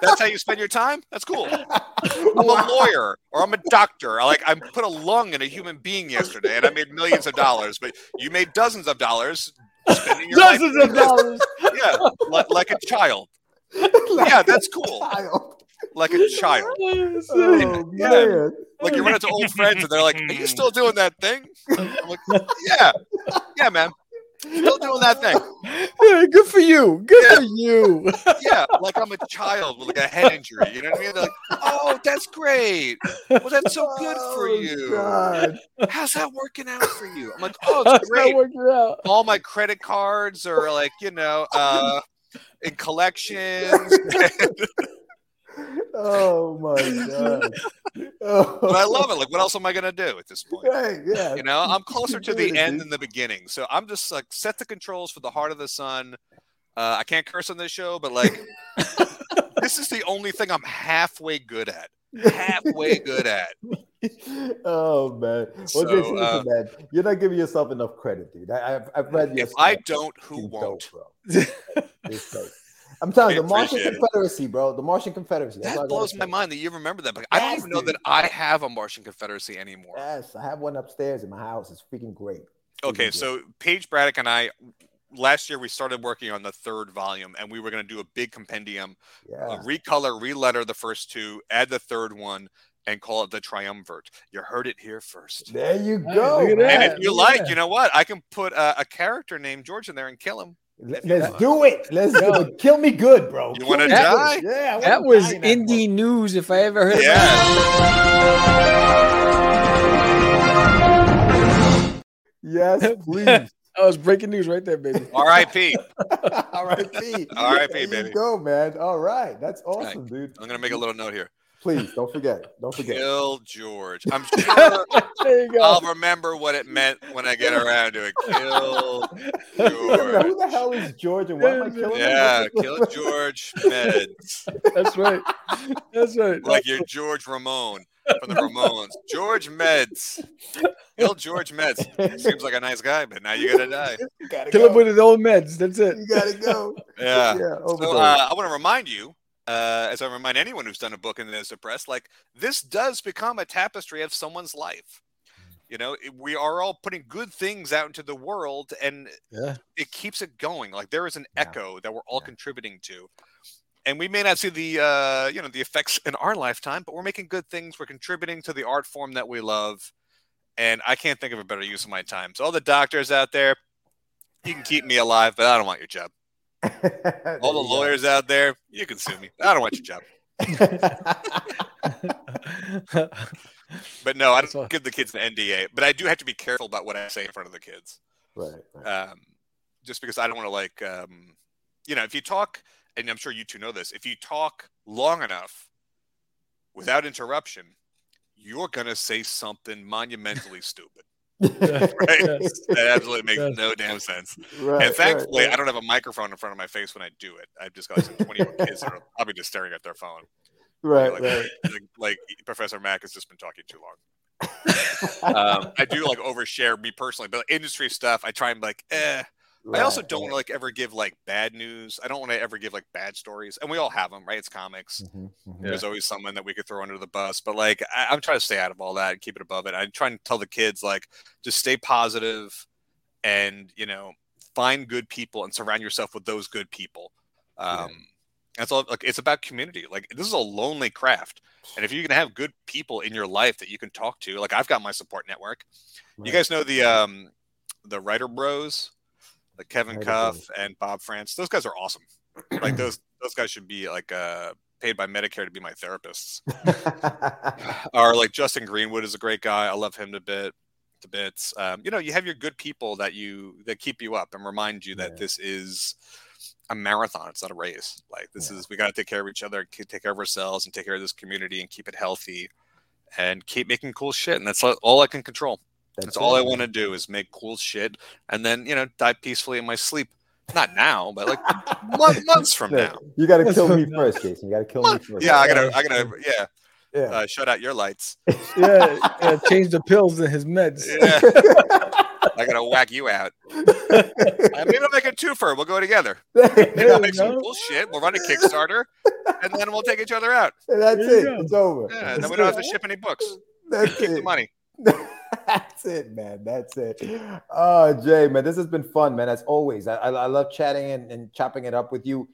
[SPEAKER 12] That's how you spend your time. That's cool." I'm a lawyer or I'm a doctor. I like I put a lung in a human being yesterday, and I made millions of dollars. But you made dozens of dollars spending your life
[SPEAKER 1] Dozens of dollars.
[SPEAKER 12] Yeah, like, like a child. yeah, that's cool. Like a child.
[SPEAKER 2] Oh,
[SPEAKER 12] Yeah.
[SPEAKER 2] man.
[SPEAKER 12] Like you run into old friends and they're like, "Are you still doing that thing?" I'm like, "Yeah, yeah, man, still doing that thing."
[SPEAKER 1] Yeah, good for you. Good for you.
[SPEAKER 12] Yeah, like I'm a child with like a head injury. You know what I mean? They're like, "Oh, that's great. Well, that's so good for
[SPEAKER 2] Oh,
[SPEAKER 12] you.
[SPEAKER 2] God.
[SPEAKER 12] How's that working out for you?" I'm like, "Oh,
[SPEAKER 1] How's
[SPEAKER 12] it's
[SPEAKER 1] that
[SPEAKER 12] great.
[SPEAKER 1] working out?
[SPEAKER 12] All my credit cards are like, you know, uh, in collections."
[SPEAKER 2] Oh my god. Oh.
[SPEAKER 12] but I love it. Like, what else am I gonna do at this point?
[SPEAKER 2] Right, yeah.
[SPEAKER 12] You know, I'm closer to the end than the beginning. So I'm just like set the controls for the heart of the sun. Uh, I can't curse on this show, but like this is the only thing I'm halfway good at. Halfway good at.
[SPEAKER 2] oh man. Well,
[SPEAKER 12] So,
[SPEAKER 2] Jason,
[SPEAKER 12] uh,
[SPEAKER 2] man, you're not giving yourself enough credit, dude. I, I've, I've read your
[SPEAKER 12] If I don't, who
[SPEAKER 2] It's
[SPEAKER 12] won't?
[SPEAKER 2] dope, bro. It's dope. I'm telling you, the Martian
[SPEAKER 12] it.
[SPEAKER 2] Confederacy, bro. The Martian Confederacy. That's I
[SPEAKER 12] That blows my mind that you remember that. But I don't even know
[SPEAKER 2] dude.
[SPEAKER 12] that I have a Martian Confederacy anymore.
[SPEAKER 2] Yes, I have one upstairs in my house. It's freaking great.
[SPEAKER 12] Okay,
[SPEAKER 2] Freaking
[SPEAKER 12] so Paige Braddock and I last year we started working on the third volume and we were going to do a big compendium
[SPEAKER 2] great.
[SPEAKER 12] uh, recolor, reletter the first two, add the third one, and call it the Triumvirate. You heard it here first.
[SPEAKER 2] There you go.
[SPEAKER 1] look.
[SPEAKER 12] And if you
[SPEAKER 1] look
[SPEAKER 12] like,
[SPEAKER 1] that.
[SPEAKER 12] you know what? I can put a, a character named George in there and kill him.
[SPEAKER 2] Let-
[SPEAKER 12] if you
[SPEAKER 2] Let's do it. Let's do it. Kill me good, bro.
[SPEAKER 12] You wanna die?
[SPEAKER 2] good. Yeah. I
[SPEAKER 1] That was
[SPEAKER 2] die in that
[SPEAKER 1] indie news if I ever heard
[SPEAKER 12] Yeah.
[SPEAKER 2] book. Yes, please.
[SPEAKER 1] that. That was breaking news right there, baby.
[SPEAKER 12] R.I.P.
[SPEAKER 2] R.I.P.
[SPEAKER 12] R.I.P.,
[SPEAKER 2] There
[SPEAKER 12] baby.
[SPEAKER 2] you go, man. All right. That's awesome, dude.
[SPEAKER 12] I'm going to make a little note here.
[SPEAKER 2] Please don't forget. Don't forget.
[SPEAKER 12] Kill George. I'm sure
[SPEAKER 1] There you go.
[SPEAKER 12] I'll remember what it meant when I get around to it. Kill George.
[SPEAKER 2] Who the hell is George and why am I killing him?
[SPEAKER 12] Yeah, kill George Meds.
[SPEAKER 1] That's right. That's right.
[SPEAKER 12] Like you're George Ramone from the Ramones. George Meds. Kill George Meds. Seems like a nice guy, but now you gotta die.
[SPEAKER 2] You gotta
[SPEAKER 1] Kill him with his old meds. That's it.
[SPEAKER 2] You gotta go.
[SPEAKER 12] Yeah.
[SPEAKER 2] Yeah.
[SPEAKER 12] So uh, I want to remind you, uh, as I remind anyone who's done a book and is depressed, like this does become a tapestry of someone's life. You know, it- we are all putting good things out into the world, and
[SPEAKER 1] Yeah.
[SPEAKER 12] it keeps it going. Like there is an
[SPEAKER 2] Yeah.
[SPEAKER 12] echo that we're all
[SPEAKER 2] Yeah.
[SPEAKER 12] contributing to, and we may not see the uh, you know the effects in our lifetime, but we're making good things. We're contributing to the art form that we love, and I can't think of a better use of my time. So all the doctors out there, you can keep me alive, but I don't want your job. All the
[SPEAKER 2] you go.
[SPEAKER 12] lawyers out there, you can sue me. I don't want your job. But no, I don't give the kids an NDA. But I do have to be careful about what I say in front of the kids,
[SPEAKER 2] right, right.
[SPEAKER 12] um, just because I don't want to like, um, you know, if you talk, and I'm sure you two know this, if you talk long enough without interruption, you're gonna say something monumentally stupid. Right?
[SPEAKER 1] Yes.
[SPEAKER 12] That absolutely makes
[SPEAKER 1] Yes.
[SPEAKER 12] no damn sense.
[SPEAKER 2] Right,
[SPEAKER 12] and thankfully,
[SPEAKER 2] right,
[SPEAKER 12] I don't have a microphone in front of my face when I do it. I've just got some 20 year old kids that are probably just staring at their phone.
[SPEAKER 2] right,
[SPEAKER 12] like,
[SPEAKER 2] right.
[SPEAKER 12] like, like Professor Mack has just been talking too long. um, I do like overshare me personally, but industry stuff, I try and like, eh. I also don't
[SPEAKER 2] right.
[SPEAKER 12] like ever give like bad news. I don't want to ever give like bad stories, and we all have them, right? It's comics.
[SPEAKER 2] Mhm, mhm.
[SPEAKER 12] There's always someone that we could throw under the bus, but like I, I'm trying to stay out of all that and keep it above it. I try and tell the kids like just stay positive, and you know find good people and surround yourself with those good people. Um, That's all. Like it's about community. Like this is a lonely craft, and if you can have good people in your life that you can talk to, like I've got my support network. You guys know the um, the writer bros, like Kevin Cuff and Bob France. Those guys are awesome. like those those guys should be like uh paid by Medicare to be my therapists. or like Justin Greenwood is a great guy. I love him to bit to bits. Um, you know, you have your good people that you that keep you up and remind you that
[SPEAKER 2] Yeah.
[SPEAKER 12] this is a marathon. It's not a race. Like this is we got to take care of each other, take care of ourselves, and take care of this community and keep it healthy, and keep making cool shit. And that's all I can control. That's,
[SPEAKER 2] That's
[SPEAKER 12] all I want to do is make cool shit, and then you know die peacefully in my sleep. Not now, but like mon- months from now.
[SPEAKER 2] You got to kill me first, Jason. You got to kill me first.
[SPEAKER 12] Yeah, I gotta, I gotta, yeah,
[SPEAKER 2] Yeah.
[SPEAKER 12] uh, shut out your lights.
[SPEAKER 1] yeah, yeah, change the pills in his meds.
[SPEAKER 12] Yeah. I gotta whack you out. Uh, maybe I'll make a twofer. We'll go together. Maybe I'll make some
[SPEAKER 1] go.
[SPEAKER 12] cool shit. We'll run a Kickstarter, and then we'll take each other out.
[SPEAKER 2] That's it.
[SPEAKER 1] go.
[SPEAKER 2] It's over.
[SPEAKER 12] Yeah, and then we don't have to ship any books.
[SPEAKER 2] That's
[SPEAKER 12] Keep the money.
[SPEAKER 2] That's it, man. That's it. Oh, Jay, man, this has been fun, man. As always, I, I, I love chatting and, and chopping it up with you.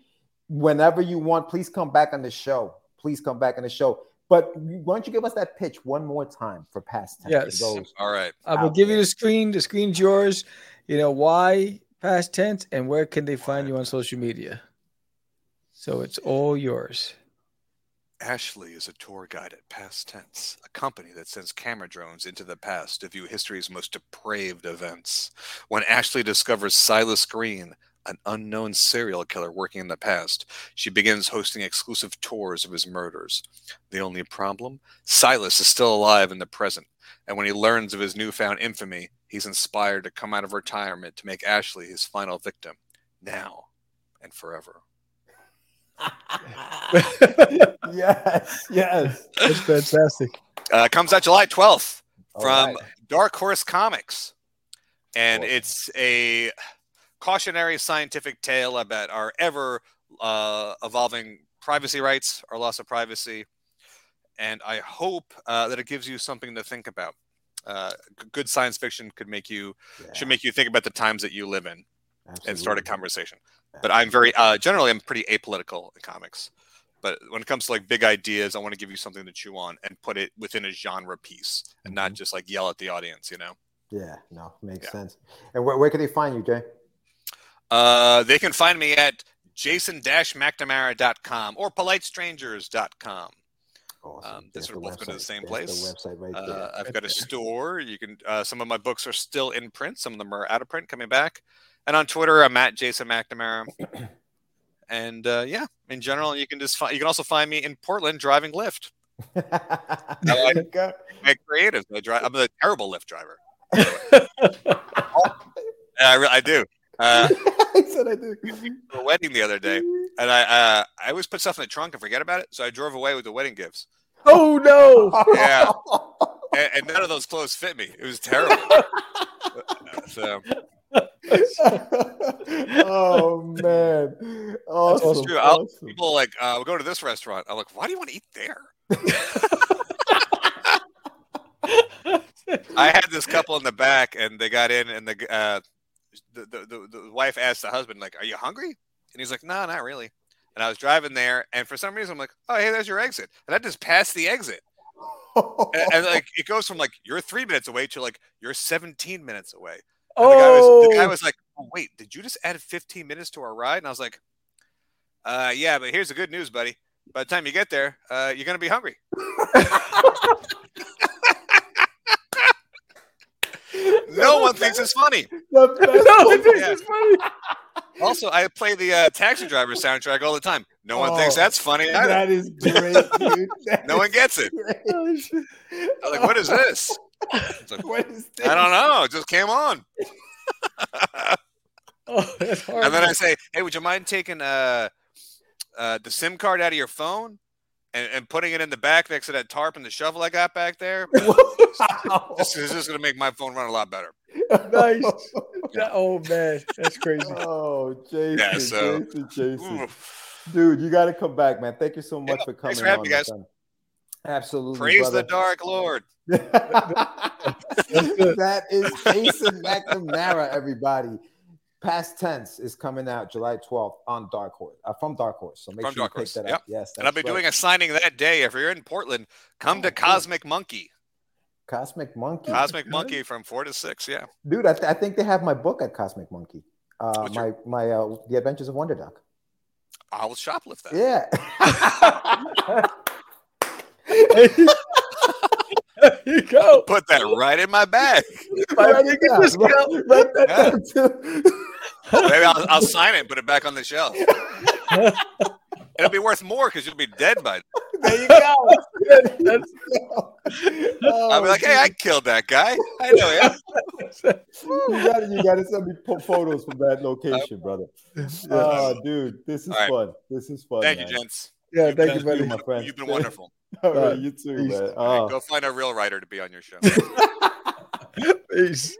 [SPEAKER 2] Whenever you want, please come back on the show. Please come back on the show. But why don't you give us that pitch one more time for past tense?
[SPEAKER 1] Yes.
[SPEAKER 2] Those
[SPEAKER 12] All right.
[SPEAKER 1] I will
[SPEAKER 2] out
[SPEAKER 1] give you the screen. The screen's yours. You know why past tense and where can they find you on social media? So it's all yours.
[SPEAKER 12] Ashley is a tour guide at Past Tense, a company that sends camera drones into the past to view history's most depraved events. When Ashley discovers Silas Green, an unknown serial killer working in the past, she begins hosting exclusive tours of his murders. The only problem? Silas is still alive in the present, and when he learns of his newfound infamy, he's inspired to come out of retirement to make Ashley his final victim, now and forever.
[SPEAKER 2] yes, yes.
[SPEAKER 1] That's fantastic.
[SPEAKER 12] Uh, comes out July 12th from
[SPEAKER 2] right.
[SPEAKER 12] Dark Horse Comics. And
[SPEAKER 2] Awesome.
[SPEAKER 12] it's a cautionary scientific tale about our ever uh, evolving privacy rights, our loss of privacy. And I hope uh, that it gives you something to think about. Uh, good science fiction could make you should make you think about the times that you live in and start a
[SPEAKER 2] Absolutely.
[SPEAKER 12] conversation. But I'm very uh, generally I'm pretty apolitical in comics. But when it comes to like big ideas, I want to give you something to chew on and put it within a genre piece and not just like yell at the audience, you know.
[SPEAKER 2] Yeah, no, makes
[SPEAKER 12] Yeah.
[SPEAKER 2] sense. And where, where can they find you, Jay?
[SPEAKER 12] Uh, they can find me at jason-mcnamara.com or politestrangers.com.
[SPEAKER 2] Awesome.
[SPEAKER 12] Um, this
[SPEAKER 2] There's
[SPEAKER 12] will both go to the same place.
[SPEAKER 2] The website right
[SPEAKER 12] Uh. I've got a store. You can. Uh, some of my books are still in print. Some of them are out of print, coming back. And on Twitter, I'm at Jason McNamara. and uh, yeah, in general, you can just find. You can also find me in Portland driving Lyft.
[SPEAKER 2] there you go.
[SPEAKER 12] I'm creative. I drive. I'm a terrible Lyft driver. I, re- I do. Uh,
[SPEAKER 2] I said I did.
[SPEAKER 12] for a wedding the other day, and I uh, I always put stuff in the trunk and forget about it. So I drove away with the wedding gifts.
[SPEAKER 1] Oh no!
[SPEAKER 12] Yeah. and, and none of those clothes fit me. It was terrible. so
[SPEAKER 2] oh man. Awesome.
[SPEAKER 12] true. I'll-
[SPEAKER 2] awesome.
[SPEAKER 12] people like uh, we'll go to this restaurant. I'm like, why do you want to eat there? I had this couple in the back, and they got in, and the uh, the, the, the the wife asked the husband, like, "Are you hungry?" And he's like, "No, not really." And I was driving there, and for some reason, I'm like, "Oh, hey, there's your exit," and I just passed the exit, and, and, like it goes from like you're three minutes away to like you're 17 minutes away. And the guy was the guy
[SPEAKER 1] Oh.
[SPEAKER 12] was like, oh, "Wait, did you just add 15 minutes to our ride?" And I was like, "Uh, yeah, but here's the good news, buddy. By the time you get there, uh, you're gonna be hungry." no one thinks it's funny.
[SPEAKER 2] The best
[SPEAKER 1] No,
[SPEAKER 2] one.
[SPEAKER 1] this
[SPEAKER 12] Yeah.
[SPEAKER 1] is funny.
[SPEAKER 12] Also, I play the uh, Taxi Driver soundtrack all the time. No one thinks
[SPEAKER 2] Oh,
[SPEAKER 12] that's funny either.
[SPEAKER 2] That is great, dude.
[SPEAKER 12] No one gets it. I'm like, what is this? Like,
[SPEAKER 2] What is this?
[SPEAKER 12] I don't know. It just came on.
[SPEAKER 1] Oh, that's hard.
[SPEAKER 12] And then I say, hey, would you mind taking uh, uh, the SIM card out of your phone and, and putting it in the back next to that tarp and the shovel I got back there?
[SPEAKER 2] Wow.
[SPEAKER 12] This is just going to make my phone run a lot better.
[SPEAKER 1] nice. That- oh man, that's crazy.
[SPEAKER 2] Oh, Jason,
[SPEAKER 12] Yeah, so-
[SPEAKER 2] Jason, Jason.
[SPEAKER 12] Oof.
[SPEAKER 2] Dude, you got to come back, man. Thank you so much
[SPEAKER 12] Yeah,
[SPEAKER 2] for coming
[SPEAKER 12] thanks for having
[SPEAKER 2] on.
[SPEAKER 12] me, guys.
[SPEAKER 2] friend. Absolutely.
[SPEAKER 12] Praise
[SPEAKER 2] brother.
[SPEAKER 12] the Dark Lord.
[SPEAKER 2] that is Jason McNamara, everybody. Past tense is coming out July 12th on Dark Horse, uh, from Dark Horse. So make
[SPEAKER 12] From
[SPEAKER 2] sure
[SPEAKER 12] Dark
[SPEAKER 2] you
[SPEAKER 12] Horse,
[SPEAKER 2] pick that
[SPEAKER 12] yep.
[SPEAKER 2] up. Yes,
[SPEAKER 12] And I'll be
[SPEAKER 2] that's
[SPEAKER 12] doing a signing that day. If you're in Portland, come
[SPEAKER 2] Oh,
[SPEAKER 12] to
[SPEAKER 2] cool.
[SPEAKER 12] Cosmic Monkey.
[SPEAKER 2] Cosmic Monkey.
[SPEAKER 12] Cosmic Monkey from four to six. Yeah.
[SPEAKER 2] Dude, I, th- I think they have my book at Cosmic Monkey. Uh, my
[SPEAKER 12] your-
[SPEAKER 2] my uh, The Adventures of Wonder Duck.
[SPEAKER 12] I will shoplift that.
[SPEAKER 2] Yeah.
[SPEAKER 1] there you go.
[SPEAKER 12] Put that right in my bag.
[SPEAKER 1] My
[SPEAKER 2] Write it
[SPEAKER 1] biggest
[SPEAKER 2] down.
[SPEAKER 1] discount.
[SPEAKER 2] Write that
[SPEAKER 12] Yeah.
[SPEAKER 2] down, too.
[SPEAKER 12] Maybe I'll, I'll sign it and put it back on the shelf. It'll be worth more because you'll be dead by.
[SPEAKER 2] There you go.
[SPEAKER 1] That's-
[SPEAKER 12] I'll be like, hey, I killed that guy. I know him.
[SPEAKER 2] you got you got to send me photos from that location, brother. Oh, dude, this is
[SPEAKER 12] All right.
[SPEAKER 2] fun. This is fun.
[SPEAKER 12] Thank you,
[SPEAKER 2] man.
[SPEAKER 12] gents.
[SPEAKER 1] yeah,
[SPEAKER 12] You've
[SPEAKER 1] thank you, buddy.
[SPEAKER 2] my friend.
[SPEAKER 12] You've been wonderful.
[SPEAKER 2] All right,
[SPEAKER 1] Uh,
[SPEAKER 2] you too,
[SPEAKER 1] peace.
[SPEAKER 2] man.
[SPEAKER 12] All right,
[SPEAKER 2] Oh,
[SPEAKER 12] go find a real writer to be on your show.
[SPEAKER 1] Peace.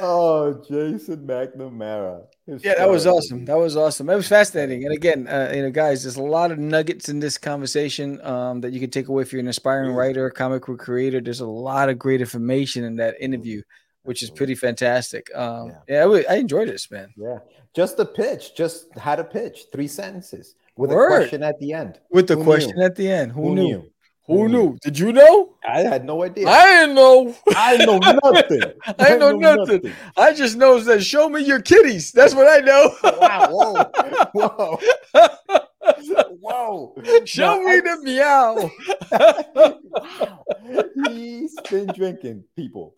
[SPEAKER 2] Oh, Jason McNamara.
[SPEAKER 1] Yeah, that was awesome. That was awesome. It was fascinating. And again, uh, you know, guys, there's a lot of nuggets in this conversation um, that you can take away if you're an aspiring writer, comic book creator. There's a lot of great information in that interview, which is pretty fantastic. Um,
[SPEAKER 2] Yeah.
[SPEAKER 1] yeah, I, enjoyed this, man.
[SPEAKER 2] Yeah, just the pitch, just how to pitch, three sentences with
[SPEAKER 1] Word.
[SPEAKER 2] a question at the end.
[SPEAKER 1] With the
[SPEAKER 2] Who
[SPEAKER 1] question
[SPEAKER 2] knew?
[SPEAKER 1] at the end, who,
[SPEAKER 2] Who
[SPEAKER 1] knew?
[SPEAKER 2] knew?
[SPEAKER 1] Who knew? Did you know?
[SPEAKER 2] I had no idea.
[SPEAKER 1] I didn't know.
[SPEAKER 2] I know nothing.
[SPEAKER 1] I know nothing. I just know that show me your kitties. That's what I know.
[SPEAKER 2] Wow! Whoa! Whoa! Whoa!
[SPEAKER 1] show
[SPEAKER 2] Now,
[SPEAKER 1] me
[SPEAKER 2] I-
[SPEAKER 1] the meow.
[SPEAKER 2] Wow. He's been drinking, people.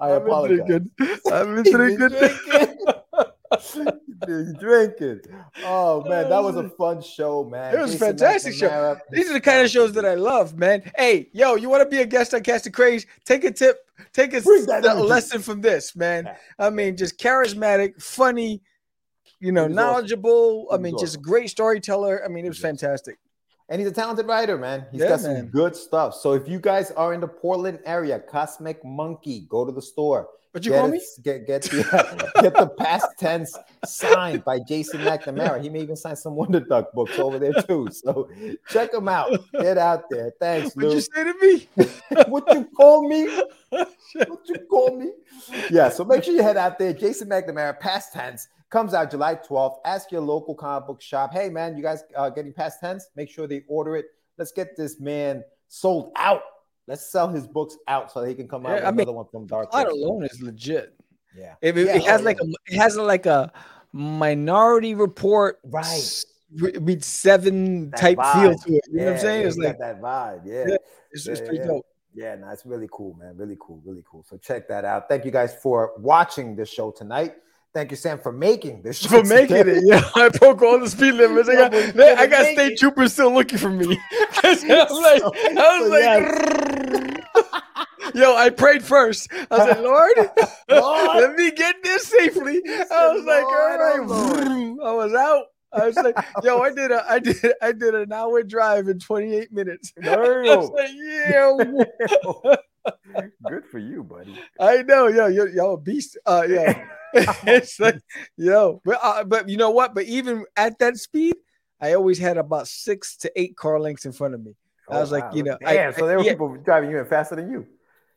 [SPEAKER 2] I
[SPEAKER 1] I've
[SPEAKER 2] apologize.
[SPEAKER 1] drinking. I've been
[SPEAKER 2] He's been
[SPEAKER 1] drinking.
[SPEAKER 2] drinking. Drinking. Oh man, that was a uh, fun show, man.
[SPEAKER 1] It was a fantastic show. These are the kind of shows that I love, man. Hey, yo, you want to be a guest on Catch the Craze? Take a tip, take a, a lesson from this, man. I mean, just charismatic, funny, you know,
[SPEAKER 2] was awesome.
[SPEAKER 1] knowledgeable. I mean, just
[SPEAKER 2] awesome.
[SPEAKER 1] great storyteller. I mean, it was fantastic.
[SPEAKER 2] And he's a talented writer, man. He's
[SPEAKER 1] Yeah,
[SPEAKER 2] got some
[SPEAKER 1] man.
[SPEAKER 2] good stuff. So if you guys are in the Portland area, Cosmic Monkey, go to the store.
[SPEAKER 1] What you
[SPEAKER 2] get
[SPEAKER 1] call
[SPEAKER 2] it-
[SPEAKER 1] me?
[SPEAKER 2] Get get the get the past tense signed by Jason McNamara. He may even sign some Wonder Duck books over there too. So check him out. Get out there. Thanks,
[SPEAKER 1] What'd you say to me?
[SPEAKER 2] what you call me? What you call me? Yeah, so make sure you head out there. Jason McNamara, past tense, comes out July 12th. Ask your local comic book shop. Hey, man, you guys uh, getting past tense? Make sure they order it. Let's get this man sold out. Let's sell his books out so he can come out
[SPEAKER 1] Yeah,
[SPEAKER 2] with
[SPEAKER 1] I mean,
[SPEAKER 2] another one from Dark
[SPEAKER 1] Plot alone is legit.
[SPEAKER 2] Yeah.
[SPEAKER 1] It, it-
[SPEAKER 2] Yeah,
[SPEAKER 1] it has
[SPEAKER 2] oh,
[SPEAKER 1] like a it has like a minority report
[SPEAKER 2] Right.
[SPEAKER 1] s- re- with seven
[SPEAKER 2] That
[SPEAKER 1] type feel
[SPEAKER 2] vibe.
[SPEAKER 1] to it. You know what I'm saying?
[SPEAKER 2] yeah,
[SPEAKER 1] It's like
[SPEAKER 2] that vibe. Yeah.
[SPEAKER 1] Yeah, it's, it's
[SPEAKER 2] Yeah,
[SPEAKER 1] pretty dope.
[SPEAKER 2] Yeah, no, it's really cool, man. Really cool, really cool. So check that out. Thank you guys for watching this show tonight. Thank you, Sam, for making this.
[SPEAKER 1] For making
[SPEAKER 2] today.
[SPEAKER 1] it, yeah, I broke all the speed limits. I got, man, I got state
[SPEAKER 2] it.
[SPEAKER 1] troopers still looking for me. I was like,
[SPEAKER 2] So-
[SPEAKER 1] I was
[SPEAKER 2] so
[SPEAKER 1] like, yo, I prayed first. I was like, Lord,
[SPEAKER 2] Lord.
[SPEAKER 1] let me get this safely. I was like, all right,
[SPEAKER 2] oh, Lord.
[SPEAKER 1] I was out. I was like, yo, I did a, I did, I did an hour drive in 28 minutes. I was like, yeah.
[SPEAKER 2] Good for you, buddy.
[SPEAKER 1] I know, yo, yo, a beast. Uh, yeah, it's like, yo, but uh, but you know what? But even at that speed, I always had about six to eight car lengths in front of me. I
[SPEAKER 2] Oh,
[SPEAKER 1] was like, you know, I-
[SPEAKER 2] so there were
[SPEAKER 1] yeah.
[SPEAKER 2] people driving you in faster than you.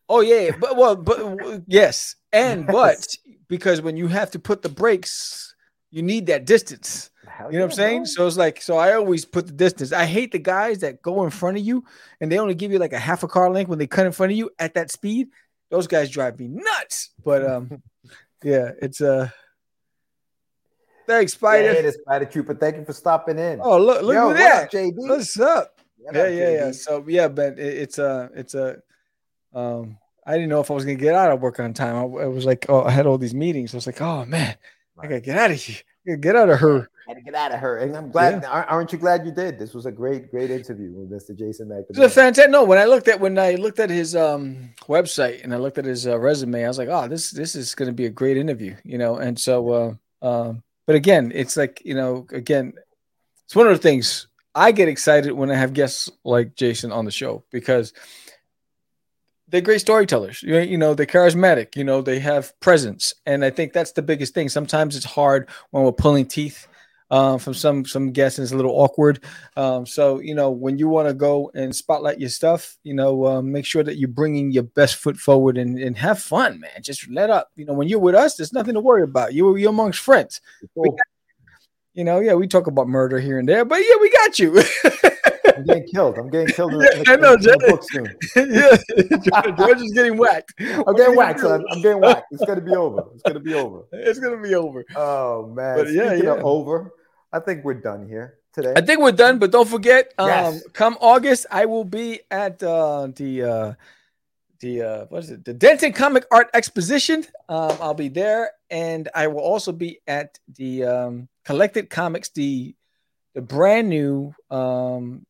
[SPEAKER 1] Oh yeah, but well, but yes, and but because when you have to put the brakes, you need that distance.
[SPEAKER 2] Hell
[SPEAKER 1] You know what I'm saying?
[SPEAKER 2] bro.
[SPEAKER 1] So it's like, so I always put the distance. I hate the guys that go in front of you and they only give you like a half a car length when they cut in front of you at that speed. Those guys drive me nuts. But um, yeah, it's uh, thanks,
[SPEAKER 2] Yeah,
[SPEAKER 1] Spider.
[SPEAKER 2] it is Spider Trooper. Thank you for stopping in.
[SPEAKER 1] Oh, look, look
[SPEAKER 2] Yo,
[SPEAKER 1] at that.
[SPEAKER 2] up, JD?
[SPEAKER 1] What's up?
[SPEAKER 2] What
[SPEAKER 1] yeah,
[SPEAKER 2] up,
[SPEAKER 1] yeah, yeah. So yeah, but it, it's a, it's a, um, I didn't know if I was gonna get out of work on time. I, I was like, oh, I had all these meetings. I was like, oh man, I gotta get out of here. Get out of her.
[SPEAKER 2] Had to get out of her, and I'm glad. aren't- Aren't you glad you did? This was a great, great interview with Mr. Jason
[SPEAKER 1] It's a fantastic. No, when I looked at when I looked at his um website and I looked at his uh, resume, I was like, oh, this this is going to be a great interview, you know. And so, uh, um, but again, it's like you know, again, it's one of the things I get excited when I have guests like Jason on the show because they're great storytellers. You know, they're charismatic. You know, they have presence, and I think that's the biggest thing. Sometimes it's hard when we're pulling teeth. Uh, from some some guests, and it's a little awkward. Um, so you know, when you want to go and spotlight your stuff, you know, uh, make sure that you're bringing your best foot forward and, and have fun, man. Just let up. You know, when you're with us, there's nothing to worry about. You you're amongst friends. Got- you know, yeah, we talk about murder here and there, but yeah, we got you.
[SPEAKER 2] I'm getting killed. I'm getting killed. In the, in the,
[SPEAKER 1] I know,
[SPEAKER 2] in the book soon.
[SPEAKER 1] yeah, George is getting whacked.
[SPEAKER 2] I'm getting whacked, son. I'm getting whacked. It's gonna be over. It's gonna be over.
[SPEAKER 1] It's gonna be over.
[SPEAKER 2] Oh man.
[SPEAKER 1] But yeah,
[SPEAKER 2] Speaking
[SPEAKER 1] yeah.
[SPEAKER 2] of over, I think we're done here today.
[SPEAKER 1] I think we're done, but don't forget, um,
[SPEAKER 2] Yes.
[SPEAKER 1] come August, I will be at uh, the uh, the uh, what is it? The Denton Comic Art Exposition. Um, I'll be there, and I will also be at the um, Collected Comics, the the brand new um,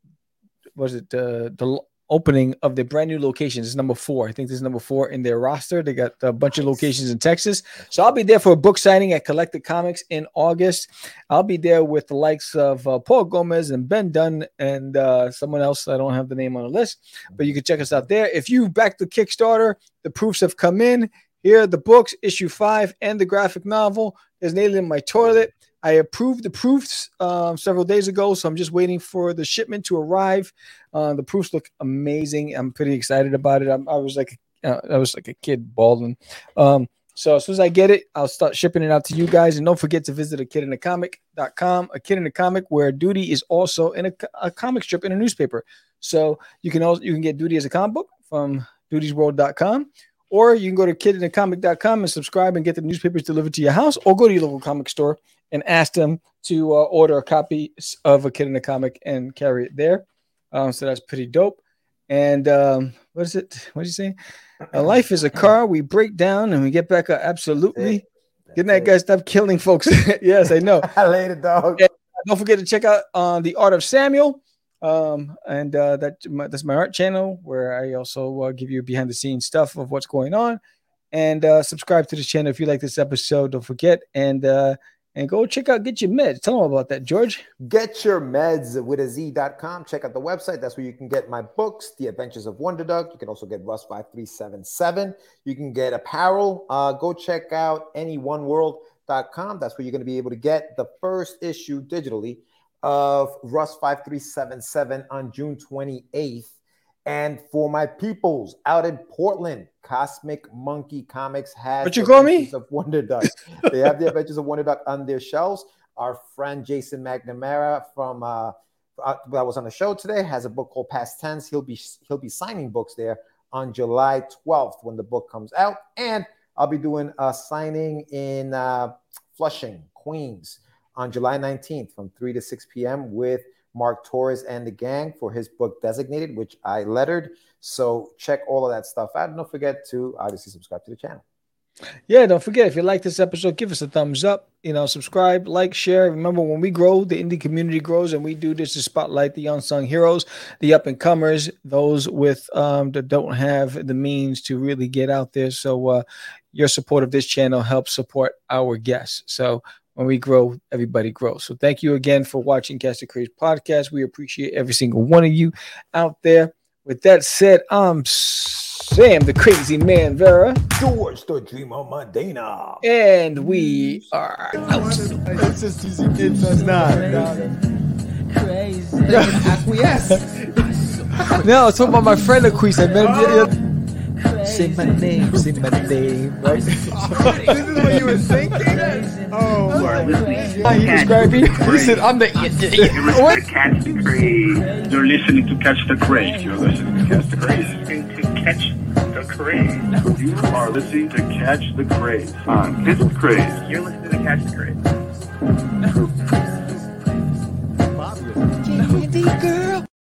[SPEAKER 1] was it the the opening of the brand new locations is number four. I think this is number four in their roster. They got a bunch of locations in Texas. So I'll be there for a book signing at Collected Comics in August. I'll be there with the likes of uh, Paul Gomez and Ben Dunn and uh, someone else. I don't have the name on the list, but you can check us out there. If you back the Kickstarter, the proofs have come in. Here are the books, issue five, and the graphic novel. There's nailed in my toilet. I approved the proofs um, several days ago, so I'm just waiting for the shipment to arrive. Uh, the proofs look amazing. I'm pretty excited about it. I'm, I was like, uh, I was like a kid balding. Um, so as soon as I get it, I'll start shipping it out to you guys. And don't forget to visit a kid in a comic.com, a kid in a comic where Doodie is also in a, a comic strip in a newspaper. So you can also you can get Doodie as a comic book from doodiesworld.com. Or you can go to kidinacomic.com and subscribe and get the newspapers delivered to your house, or go to your local comic store and ask them to uh, order a copy of a kid in a comic and carry it there. Um, so that's pretty dope. And um, what is it? What did you say? A life is a car. We break down and we get back up. Absolutely. Good night, guys. Stop killing folks. yes, I know.
[SPEAKER 2] Later, dog.
[SPEAKER 1] And don't forget to check out uh, the Art of Samuel. Um, and uh, that my, that's my art channel where I also uh, give you behind the scenes stuff of what's going on. And uh, subscribe to the channel if you like this episode. Don't forget and uh, and go check out Get Your Meds. Tell them about that, George.
[SPEAKER 2] Get your meds with a z.com. Check out the website. That's where you can get my books, The Adventures of Wonder Dog. You can also get Rust 5377. You can get apparel. Uh, go check out anyoneworld.com. That's where you're going to be able to get the first issue digitally of Rust 5377 on June 28th. And for my peoples out in Portland, Cosmic Monkey Comics has
[SPEAKER 1] What you call me?
[SPEAKER 2] Of Wonder Duck. they have the Adventures of Wonder Duck on their shelves. Our friend Jason McNamara from uh, uh, that was on the show today has a book called Past Tense. He'll be he'll be signing books there on July 12th when the book comes out, and I'll be doing a signing in uh, Flushing, Queens, on July 19th from 3 to 6 p.m. with Mark Torres and the gang for his book Designated, which I lettered. So check all of that stuff out. And don't forget to obviously subscribe to the channel.
[SPEAKER 1] Yeah, don't forget if you like this episode, give us a thumbs up. You know, subscribe, like, share. Remember, when we grow, the indie community grows, and we do this to spotlight the unsung heroes, the up and comers, those with um that don't have the means to really get out there. So, uh, your support of this channel helps support our guests. So. When we grow, everybody grows. So thank you again for watching Catch the Craze podcast. We appreciate every single one of you out there. With that said, I'm Sam, the crazy man, Vera.
[SPEAKER 2] George, the dreamer Medina.
[SPEAKER 1] And we are out.
[SPEAKER 11] It's just easy. It's not.
[SPEAKER 13] Acquiesce.
[SPEAKER 1] No, I was talking about my friend Aquise. I meant Say my name, say my name, right?
[SPEAKER 11] this is what you were thinking? Oh,
[SPEAKER 1] you are listening. Hi, he was grabbing. "I'm the
[SPEAKER 14] you what? Catch the craze. You're listening to Catch the Craze. You're listening to Catch the Craze. You are listening to Catch the Craze on Catch the Craze. You're listening to Catch the Craze. Candy girl.